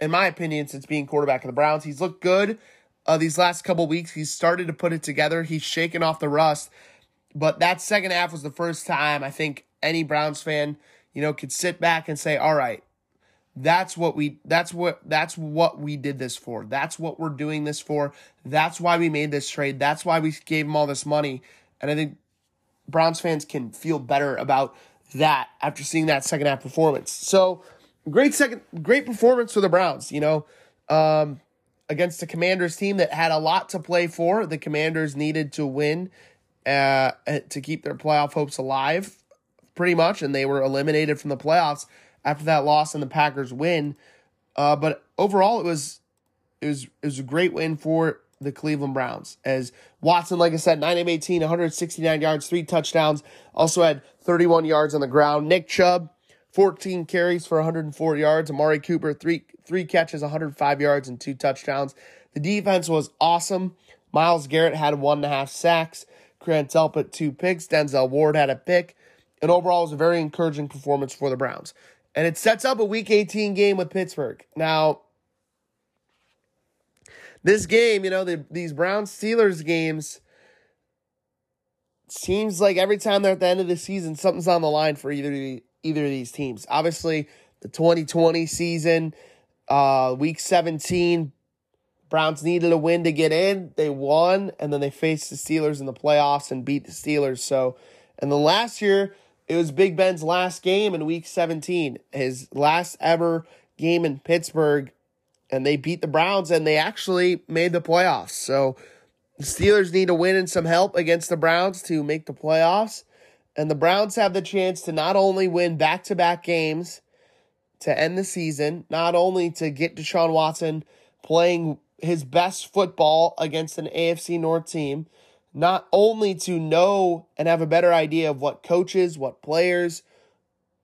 in my opinion, since being quarterback of the Browns. He's looked good uh, these last couple weeks. He's started to put it together. He's shaken off the rust. But that second half was the first time I think any Browns fan, you know, could sit back and say, all right, that's what we that's what that's what we did this for. That's what we're doing this for. That's why we made this trade. That's why we gave him all this money. And I think Browns fans can feel better about that after seeing that second half performance. So great second great performance for the Browns, you know. Um against the Commanders team that had a lot to play for. The Commanders needed to win uh, to keep their playoff hopes alive, pretty much, and they were eliminated from the playoffs after that loss and the Packers win. Uh, but overall, it was it was it was a great win for the Cleveland Browns. As Watson, like I said, 9 of 18, 169 yards, three touchdowns. Also had 31 yards on the ground. Nick Chubb, 14 carries for 104 yards. Amari Cooper, three three catches, 105 yards, and two touchdowns. The defense was awesome. Myles Garrett had one and a half sacks. Grant Delpit, two picks. Denzel Ward had a pick. And overall, it was a very encouraging performance for the Browns. And it sets up a Week 18 game with Pittsburgh. Now, this game, you know, the, these Browns Steelers games, seems like every time they're at the end of the season, something's on the line for either either of these teams. Obviously, the 2020 season, uh, week 17, Browns needed a win to get in. They won, and then they faced the Steelers in the playoffs and beat the Steelers. So, and the last year, it was Big Ben's last game in week 17, his last ever game in Pittsburgh and they beat the Browns and they actually made the playoffs. So the Steelers need to win and some help against the Browns to make the playoffs. And the Browns have the chance to not only win back to back games to end the season, not only to get Deshaun Watson playing his best football against an AFC North team, not only to know and have a better idea of what coaches, what players,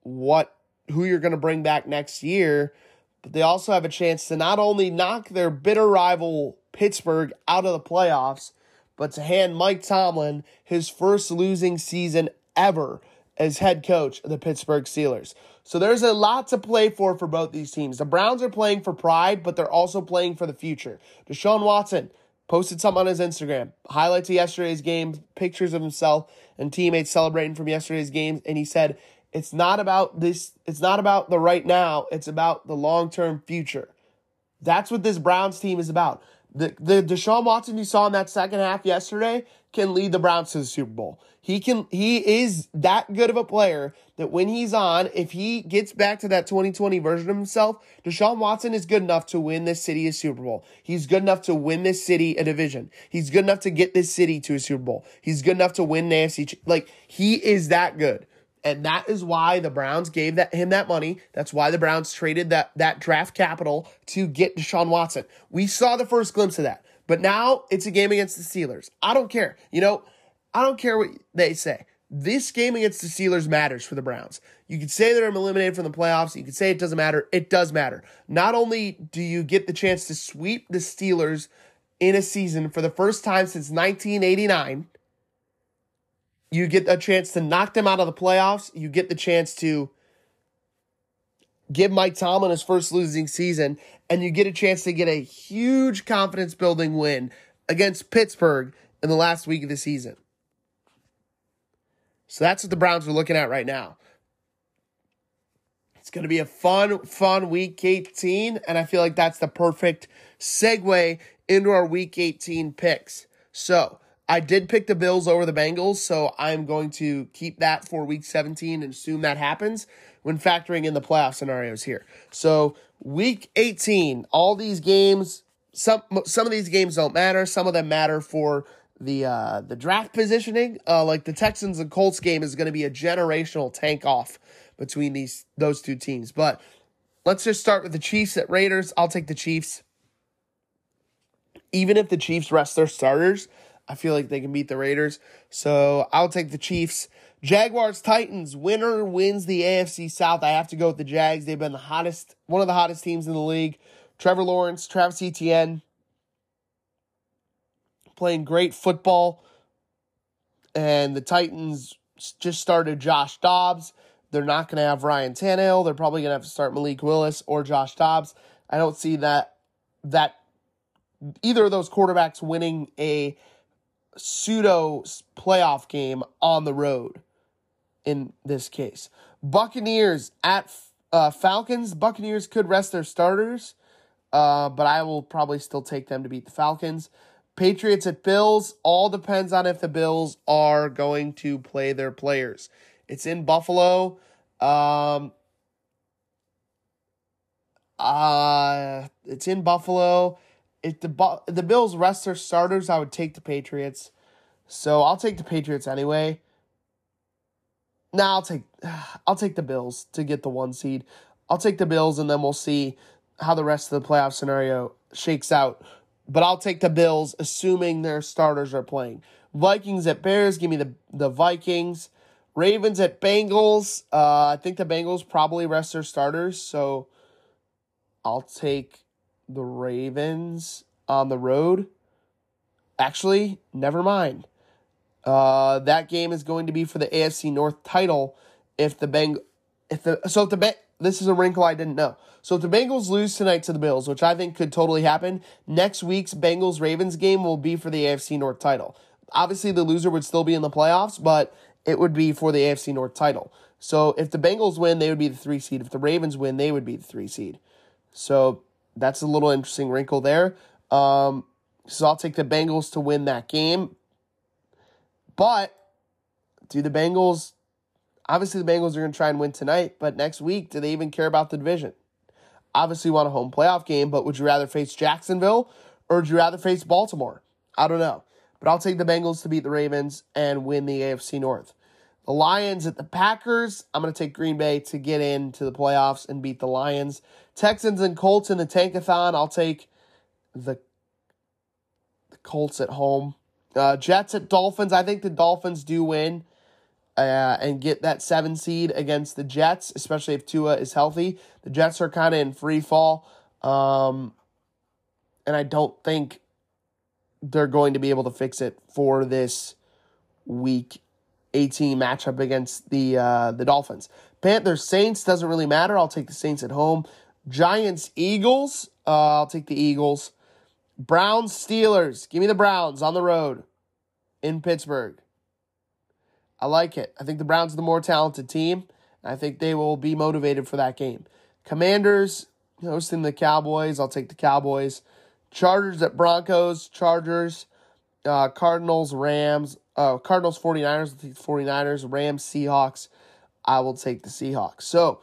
what who you're going to bring back next year, but they also have a chance to not only knock their bitter rival Pittsburgh out of the playoffs, but to hand Mike Tomlin his first losing season ever as head coach of the Pittsburgh Steelers. So there's a lot to play for for both these teams. The Browns are playing for pride, but they're also playing for the future. Deshaun Watson posted something on his Instagram, highlights of yesterday's game, pictures of himself and teammates celebrating from yesterday's games, and he said, "It's not about this. It's not about the right now. It's about the long term future." That's what this Browns team is about. The the Deshaun Watson you saw in that second half yesterday can lead the Browns to the Super Bowl. He can he is that good of a player that when he's on, if he gets back to that 2020 version of himself, Deshaun Watson is good enough to win this city a Super Bowl. He's good enough to win this city a division. He's good enough to get this city to a Super Bowl. He's good enough to win AFC. Like he is that good. And that is why the Browns gave that him that money. That's why the Browns traded that that draft capital to get Deshaun Watson. We saw the first glimpse of that. But now it's a game against the Steelers. I don't care. You know, I don't care what they say. This game against the Steelers matters for the Browns. You could say they're eliminated from the playoffs. You could say it doesn't matter. It does matter. Not only do you get the chance to sweep the Steelers in a season for the first time since 1989, you get a chance to knock them out of the playoffs. You get the chance to give Mike Tomlin his first losing season, and you get a chance to get a huge confidence building win against Pittsburgh in the last week of the season. So that's what the Browns are looking at right now. It's going to be a fun, fun week 18, and I feel like that's the perfect segue into our week 18 picks. So, I did pick the Bills over the Bengals, so I'm going to keep that for week 17 and assume that happens when factoring in the playoff scenarios here. So, week 18, all these games, some some of these games don't matter, some of them matter for the uh, the draft positioning. Uh, like the Texans and Colts game is going to be a generational tank off between these those two teams. But let's just start with the Chiefs at Raiders. I'll take the Chiefs. Even if the Chiefs rest their starters, I feel like they can beat the Raiders. So I'll take the Chiefs. Jaguars Titans winner wins the AFC South. I have to go with the Jags. They've been the hottest, one of the hottest teams in the league. Trevor Lawrence, Travis Etienne, playing great football. And the Titans just started Josh Dobbs. They're not going to have Ryan Tannehill. They're probably going to have to start Malik Willis or Josh Dobbs. I don't see that that either of those quarterbacks winning a pseudo playoff game on the road in this case. Buccaneers at uh, Falcons. Buccaneers could rest their starters, uh, but I will probably still take them to beat the Falcons. Patriots at Bills. All depends on if the Bills are going to play their players. It's in Buffalo. Um, uh, it's in Buffalo. If the the Bills rest their starters, I would take the Patriots. So I'll take the Patriots anyway. Now I'll take I'll take the Bills to get the one seed. I'll take the Bills and then we'll see how the rest of the playoff scenario shakes out. But I'll take the Bills assuming their starters are playing. Vikings at Bears, give me the the Vikings. Ravens at Bengals. Uh, I think the Bengals probably rest their starters, so I'll take the Ravens on the road. Actually, never mind. Uh, that game is going to be for the AFC North title. If the Beng, if the so if the this is a wrinkle I didn't know. So if the Bengals lose tonight to the Bills, which I think could totally happen, next week's Bengals Ravens game will be for the AFC North title. Obviously, the loser would still be in the playoffs, but it would be for the AFC North title. So if the Bengals win, they would be the three seed. If the Ravens win, they would be the three seed. So that's a little interesting wrinkle there. Um, so I'll take the Bengals to win that game. But do the Bengals obviously the Bengals are going to try and win tonight, but next week do they even care about the division? obviously want a home playoff game, but would you rather face Jacksonville or would you rather face Baltimore? I don't know. But I'll take the Bengals to beat the Ravens and win the AFC North. The Lions at the Packers. I'm going to take Green Bay to get into the playoffs and beat the Lions. Texans and Colts in the Tankathon. I'll take the, the Colts at home. Uh, Jets at Dolphins. I think the Dolphins do win uh, and get that seven seed against the Jets, especially if Tua is healthy. The Jets are kind of in free fall. Um, and I don't think they're going to be able to fix it for this week 18 matchup against the uh, the Dolphins. Panthers Saints doesn't really matter. I'll take the Saints at home. Giants Eagles. Uh, I'll take the Eagles. Browns Steelers. Give me the Browns on the road in Pittsburgh. I like it. I think the Browns are the more talented team. I think they will be motivated for that game. Commanders hosting the Cowboys. I'll take the Cowboys. Chargers at Broncos. Chargers. Uh, Cardinals, Rams. Uh, Cardinals, 49ers. 49ers. Rams, Seahawks. I will take the Seahawks. So,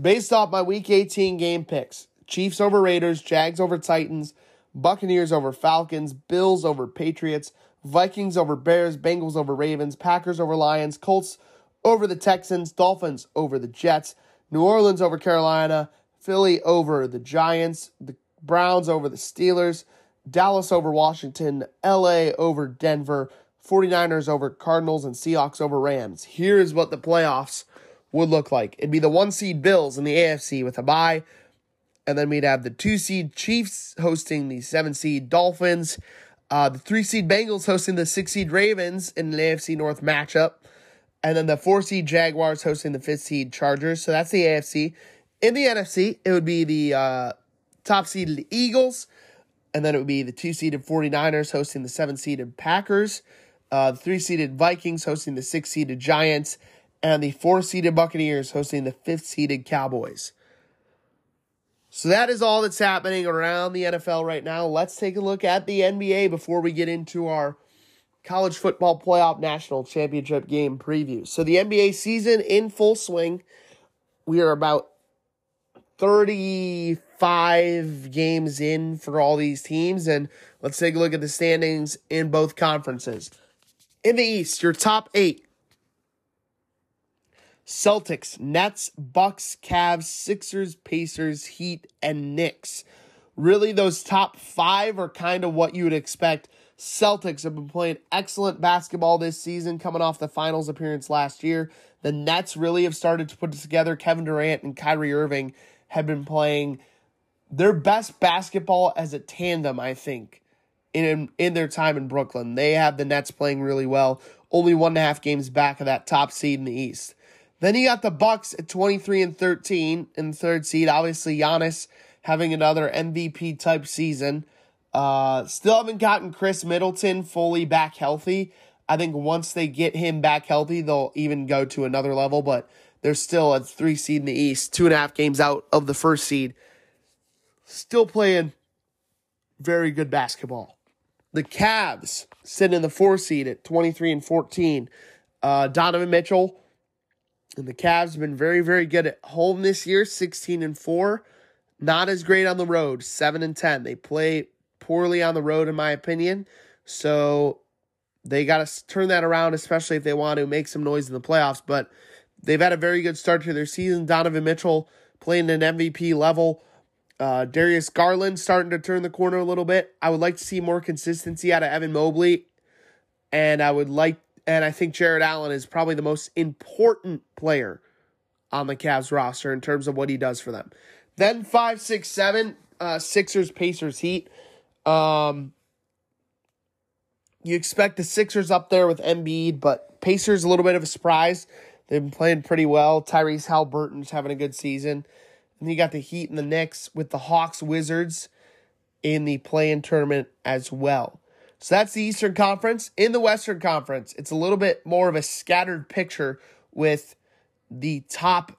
based off my Week 18 game picks, Chiefs over Raiders, Jags over Titans, Buccaneers over Falcons, Bills over Patriots, Vikings over Bears, Bengals over Ravens, Packers over Lions, Colts over the Texans, Dolphins over the Jets, New Orleans over Carolina, Philly over the Giants, the Browns over the Steelers, Dallas over Washington, LA over Denver, 49ers over Cardinals, and Seahawks over Rams. Here's what the playoffs would look like. It'd be the one seed Bills in the AFC with a bye. And then we'd have the two seed Chiefs hosting the seven seed Dolphins. Uh, the three seed Bengals hosting the six seed Ravens in an AFC North matchup. And then the four seed Jaguars hosting the fifth seed Chargers. So that's the AFC. In the NFC, it would be the uh, top seeded Eagles. And then it would be the two seeded 49ers hosting the seven seeded Packers. Uh, the three seeded Vikings hosting the six seeded Giants. And the four seeded Buccaneers hosting the fifth seeded Cowboys. So that is all that's happening around the NFL right now. Let's take a look at the NBA before we get into our college football playoff national championship game preview. So the NBA season in full swing. We are about 35 games in for all these teams and let's take a look at the standings in both conferences. In the East, your top 8 Celtics, Nets, Bucks, Cavs, Sixers, Pacers, Heat, and Knicks. Really, those top five are kind of what you would expect. Celtics have been playing excellent basketball this season, coming off the finals appearance last year. The Nets really have started to put it together. Kevin Durant and Kyrie Irving have been playing their best basketball as a tandem, I think, in in their time in Brooklyn. They have the Nets playing really well, only one and a half games back of that top seed in the East. Then you got the Bucks at 23 and 13 in third seed. Obviously, Giannis having another MVP type season. Uh, still haven't gotten Khris Middleton fully back healthy. I think once they get him back healthy, they'll even go to another level, but they're still at three seed in the East, two and a half games out of the first seed. Still playing very good basketball. The Cavs sitting in the four seed at 23 and 14. Uh, Donovan Mitchell and the Cavs have been very, very good at home this year, 16 and 4. Not as great on the road, 7 and 10. They play poorly on the road, in my opinion. So they got to turn that around, especially if they want to make some noise in the playoffs. But they've had a very good start to their season. Donovan Mitchell playing an MVP level. Uh, Darius Garland starting to turn the corner a little bit. I would like to see more consistency out of Evan Mobley. And I would like and I think Jarrett Allen is probably the most important player on the Cavs roster in terms of what he does for them. Then five, six, seven, uh, Sixers, Pacers, Heat. Um, you expect the Sixers up there with Embiid, but Pacers a little bit of a surprise. They've been playing pretty well. Tyrese Haliburton's having a good season. And you got the Heat and the Knicks with the Hawks, Wizards in the play-in tournament as well. So that's the Eastern Conference. In the Western Conference, it's a little bit more of a scattered picture with the top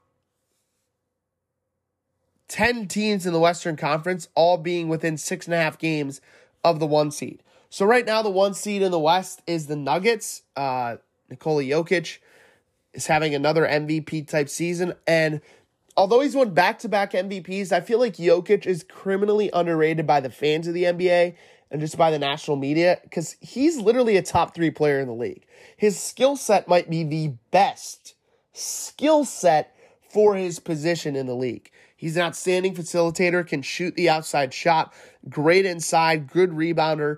10 teams in the Western Conference all being within six and a half games of the one seed. So right now, the one seed in the West is the Nuggets. Uh, Nikola Jokic is having another MVP type season. And although he's won back to back MVPs, I feel like Jokic is criminally underrated by the fans of the NBA and just by the national media because he's literally a top three player in the league. His skill set might be the best skill set for his position in the league. He's an outstanding facilitator, can shoot the outside shot, great inside, good rebounder.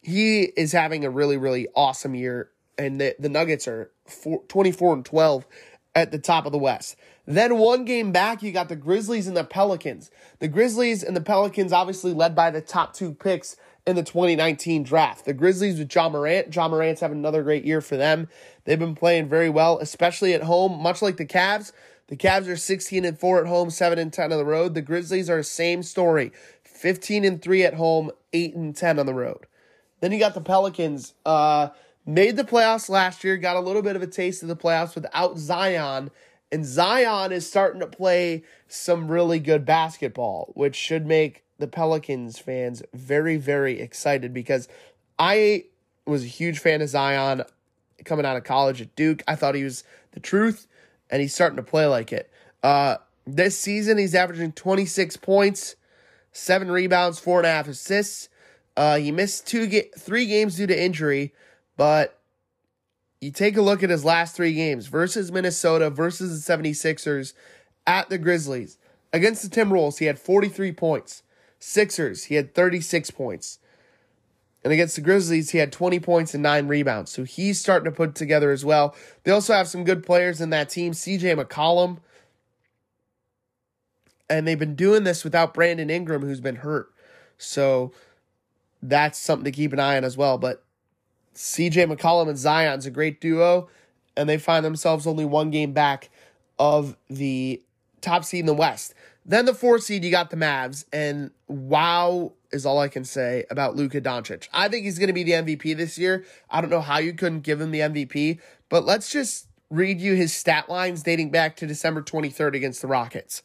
He is having a really, really awesome year, and the, the Nuggets are four, 24 and 12 at the top of the West. Then one game back, you got the Grizzlies and the Pelicans. The Grizzlies and the Pelicans obviously led by the top two picks in the 2019 draft. The Grizzlies with Ja Morant. Ja Morant's having another great year for them. They've been playing very well, especially at home, much like the Cavs. The Cavs are 16 and 4 at home, 7 and 10 on the road. The Grizzlies are same story. 15 and 3 at home, 8 and 10 on the road. Then you got the Pelicans. Uh, made the playoffs last year, got a little bit of a taste of the playoffs without Zion. And Zion is starting to play some really good basketball, which should make the Pelicans fans very, very excited because I was a huge fan of Zion coming out of college at Duke. I thought he was the truth and he's starting to play like it. Uh, this season, he's averaging 26 points, seven rebounds, four and a half assists. Uh, he missed two, ga- three games due to injury, but you take a look at his last three games versus Minnesota, versus the 76ers, at the Grizzlies. Against the Timberwolves, he had 43 points. Sixers, he had 36 points. And against the Grizzlies, he had 20 points and nine rebounds. So he's starting to put together as well. They also have some good players in that team. CJ McCollum. And they've been doing this without Brandon Ingram, who's been hurt. So that's something to keep an eye on as well. But CJ McCollum and Zion's a great duo. And they find themselves only one game back of the top seed in the West. Then the four seed, you got the Mavs, and wow is all I can say about Luka Doncic. I think he's going to be the MVP this year. I don't know how you couldn't give him the MVP, but let's just read you his stat lines dating back to December 23rd against the Rockets.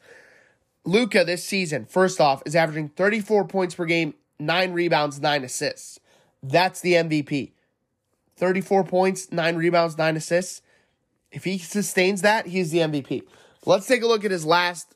Luka this season, first off, is averaging 34 points per game, nine rebounds, nine assists. That's the MVP. 34 points, nine rebounds, nine assists. If he sustains that, he's the MVP. Let's take a look at his last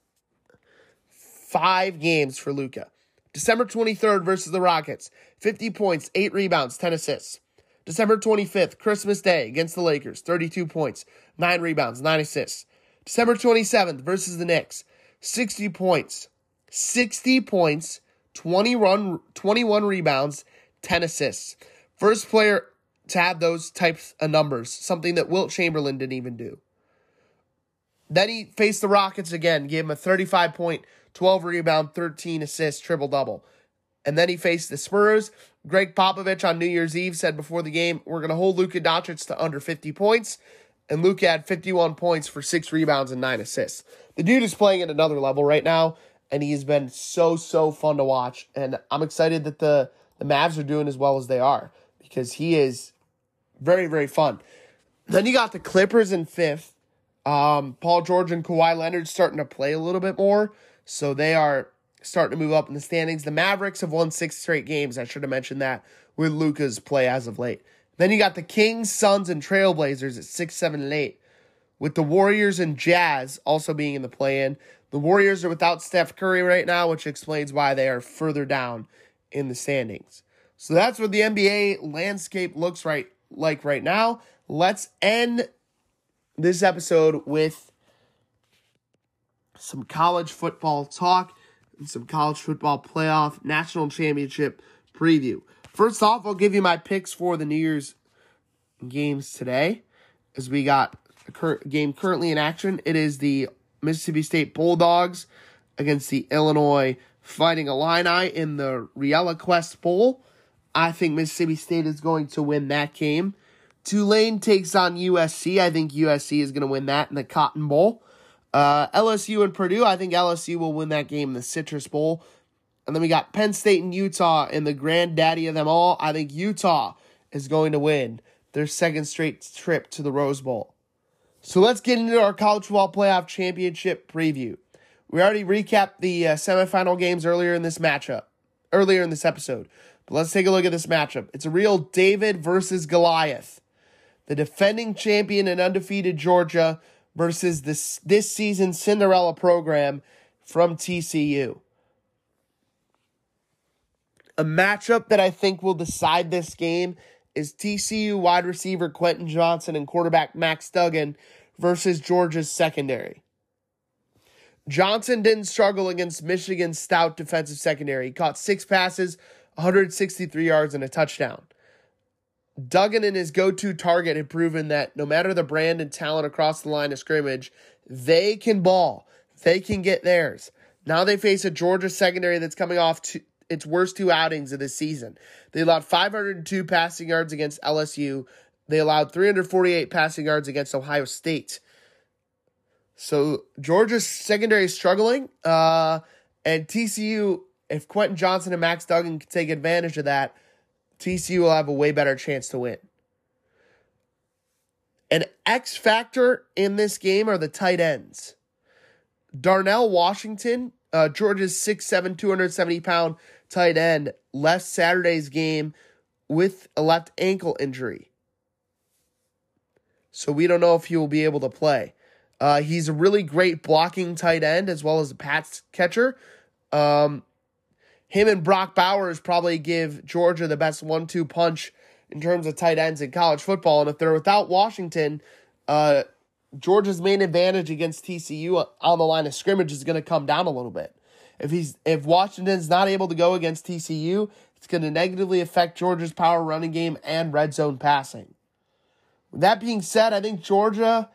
five games for Luka. December 23rd versus the Rockets, 50 points, 8 rebounds, 10 assists. December 25th, Christmas Day against the Lakers, 32 points, 9 rebounds, 9 assists. December 27th versus the Knicks, 60 points, 60 points, 20 run, 21 rebounds, 10 assists. First player to have those types of numbers, something that Wilt Chamberlain didn't even do. Then he faced the Rockets again, gave him a 35 point, 12 rebound, 13 assists, triple double. And then he faced the Spurs. Gregg Popovich on New Year's Eve said before the game, we're going to hold Luka Doncic to under 50 points. And Luka had 51 points for six rebounds and nine assists. The dude is playing at another level right now, and he has been so, so fun to watch. And I'm excited that the, the Mavs are doing as well as they are because he is very, very fun. Then you got the Clippers in fifth. Um, Paul George and Kawhi Leonard starting to play a little bit more. So they are starting to move up in the standings. The Mavericks have won six straight games. I should have mentioned that with Luka's play as of late. Then you got the Kings, Suns, and Trailblazers at six, seven, and eight. With the Warriors and Jazz also being in the play in. The Warriors are without Steph Curry right now, which explains why they are further down in the standings. So that's what the NBA landscape looks right like right now. Let's end this episode with some college football talk and some college football playoff national championship preview. First off, I'll give you my picks for the New Year's games today, as we got a cur- game currently in action. It is the Mississippi State Bulldogs against the Illinois Fighting Illini in the ReliaQuest Bowl. I think Mississippi State is going to win that game. Tulane takes on USC. I think USC is going to win that in the Cotton Bowl. Uh, LSU and Purdue, I think LSU will win that game in the Citrus Bowl. And then we got Penn State and Utah in the granddaddy of them all. I think Utah is going to win their second straight trip to the Rose Bowl. So let's get into our college football playoff championship preview. We already recapped the uh, semifinal games earlier in this matchup, earlier in this episode. But let's take a look at this matchup. It's a real David versus Goliath. The defending champion and undefeated Georgia versus this this season's Cinderella program from TCU. A matchup that I think will decide this game is TCU wide receiver Quentin Johnston and quarterback Max Duggan versus Georgia's secondary. Johnston didn't struggle against Michigan's stout defensive secondary. He caught six passes, 163 yards, and a touchdown. Duggan and his go to target had proven that no matter the brand and talent across the line of scrimmage, they can ball. They can get theirs. Now they face a Georgia secondary that's coming off its worst two outings of this season. They allowed 502 passing yards against LSU. They allowed 348 passing yards against Ohio State. So Georgia's secondary is struggling. Uh, and TCU, if Quentin Johnston and Max Duggan can take advantage of that, TCU will have a way better chance to win. An X factor in this game are the tight ends. Darnell Washington, uh, Georgia's 6'7, 270 pound tight end, left Saturday's game with a left ankle injury. So we don't know if he will be able to play. Uh, he's a really great blocking tight end as well as a pass catcher. Um, him and Brock Bowers probably give Georgia the best one two punch in terms of tight ends in college football. And if they're without Washington, uh, Georgia's main advantage against TCU on the line of scrimmage is going to come down a little bit. If he's if Washington's not able to go against TCU, it's going to negatively affect Georgia's power running game and red zone passing. that being said, I think Georgia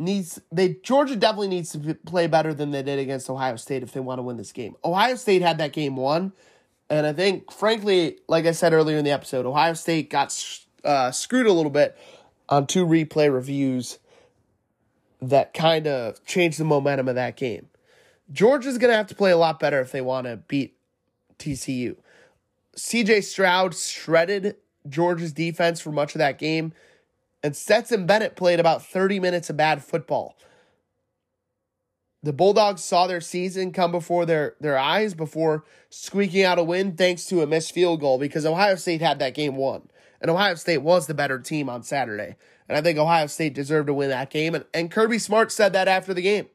needs they Georgia definitely needs to play better than they did against Ohio State if they want to win this game. Ohio State had that game won, and I think frankly, like I said earlier in the episode, Ohio State got uh, screwed a little bit on two replay reviews that kind of changed the momentum of that game. Georgia's going to have to play a lot better if they want to beat TCU. CJ Stroud shredded Georgia's defense for much of that game and Stetson Bennett played about 30 minutes of bad football. The Bulldogs saw their season come before their, their eyes before squeaking out a win thanks to a missed field goal because Ohio State had that game won. And Ohio State was the better team on Saturday. And I think Ohio State deserved to win that game. And, and Kirby Smart said that after the game.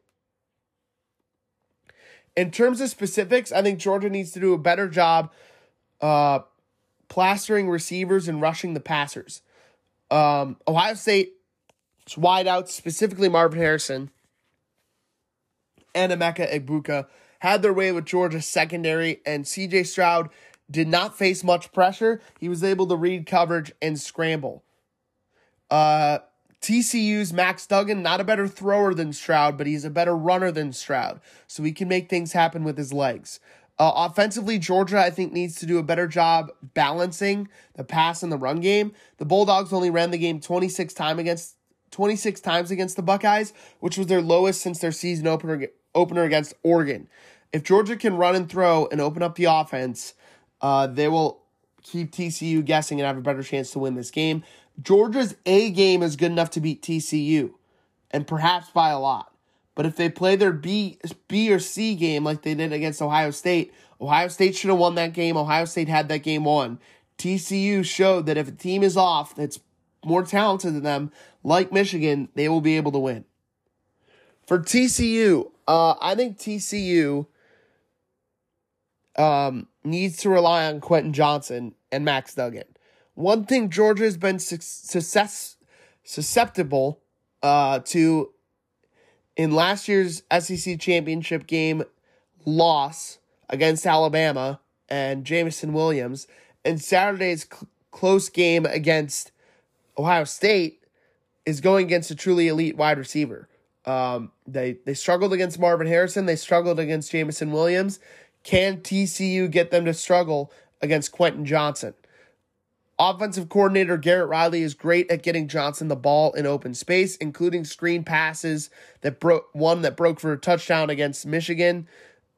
In terms of specifics, I think Georgia needs to do a better job uh, plastering receivers and rushing the passers. Um, Ohio State wideouts, specifically Marvin Harrison and Emeka Egbuka, had their way with Georgia's secondary, and CJ Stroud did not face much pressure. He was able to read coverage and scramble. Uh, TCU's Max Duggan, not a better thrower than Stroud, but he's a better runner than Stroud. So he can make things happen with his legs. Uh, offensively, Georgia, I think, needs to do a better job balancing the pass and the run game. The Bulldogs only ran the game 26 time against 26 times against the Buckeyes, which was their lowest since their season opener opener against Oregon. If Georgia can run and throw and open up the offense, uh, they will keep TCU guessing and have a better chance to win this game. Georgia's A game is good enough to beat TCU, and perhaps by a lot. But if they play their B B or C game like they did against Ohio State, Ohio State should have won that game. Ohio State had that game won. TCU showed that if a team is off that's more talented than them, like Michigan, they will be able to win. For TCU, uh, I think TCU um, needs to rely on Quentin Johnston and Max Duggan. One thing Georgia has been success, susceptible uh, to in last year's SEC championship game loss against Alabama and Jameson Williams, and Saturday's cl- close game against Ohio State is going against a truly elite wide receiver. Um, they they struggled against Marvin Harrison. They struggled against Jameson Williams. Can TCU get them to struggle against Quentin Johnston? Offensive coordinator Garrett Riley is great at getting Johnston the ball in open space, including screen passes that broke one that broke for a touchdown against Michigan.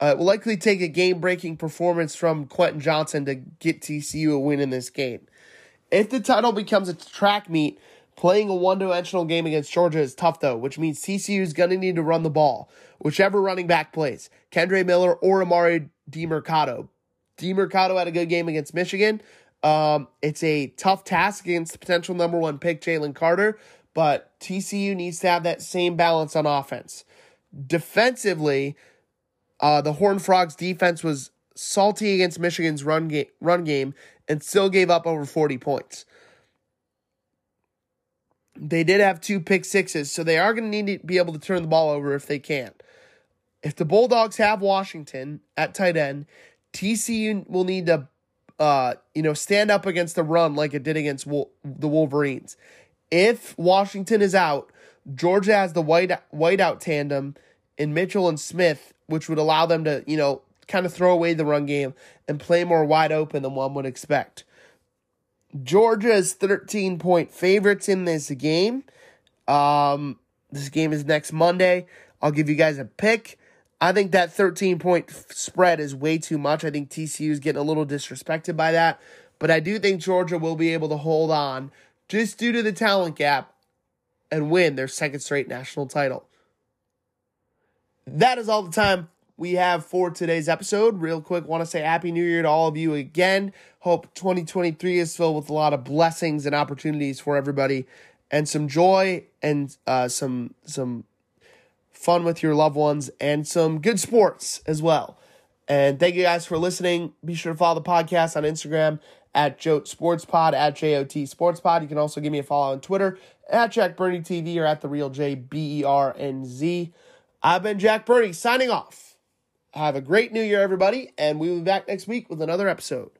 Uh, it will likely take a game breaking performance from Quentin Johnston to get TCU a win in this game. If the title becomes a track meet, playing a one dimensional game against Georgia is tough though, which means TCU is going to need to run the ball, whichever running back plays, Kendre Miller or Emari Demercado. Demercado had a good game against Michigan. Um, it's a tough task against the potential number one pick, Jalen Carter, but TCU needs to have that same balance on offense. Defensively, uh, the Horned Frogs defense was salty against Michigan's run game, run game and still gave up over 40 points. They did have two pick sixes, so they are going to need to be able to turn the ball over if they can. If the Bulldogs have Washington at tight end, TCU will need to, uh, you know, stand up against the run like it did against Wol- the Wolverines. If Washington is out, Georgia has the white whiteout tandem in Mitchell and Smith, which would allow them to, you know, kind of throw away the run game and play more wide open than one would expect. Georgia is 13 point favorites in this game. Um, this game is next Monday. I'll give you guys a pick. I think that 13 point spread is way too much. I think TCU is getting a little disrespected by that. But I do think Georgia will be able to hold on just due to the talent gap and win their second straight national title. That is all the time we have for today's episode. Real quick, want to say Happy New Year to all of you again. Hope 2023 is filled with a lot of blessings and opportunities for everybody, and some joy and uh, some some fun with your loved ones and some good sports as well. And thank you guys for listening. Be sure to follow the podcast on Instagram at JOAT Sports Pod at JOT Sports Pod. You can also give me a follow on Twitter at Jack Berney TV or at the real J B E R N Z. I've been Jack Berney signing off. Have a great new year, everybody, and we will be back next week with another episode.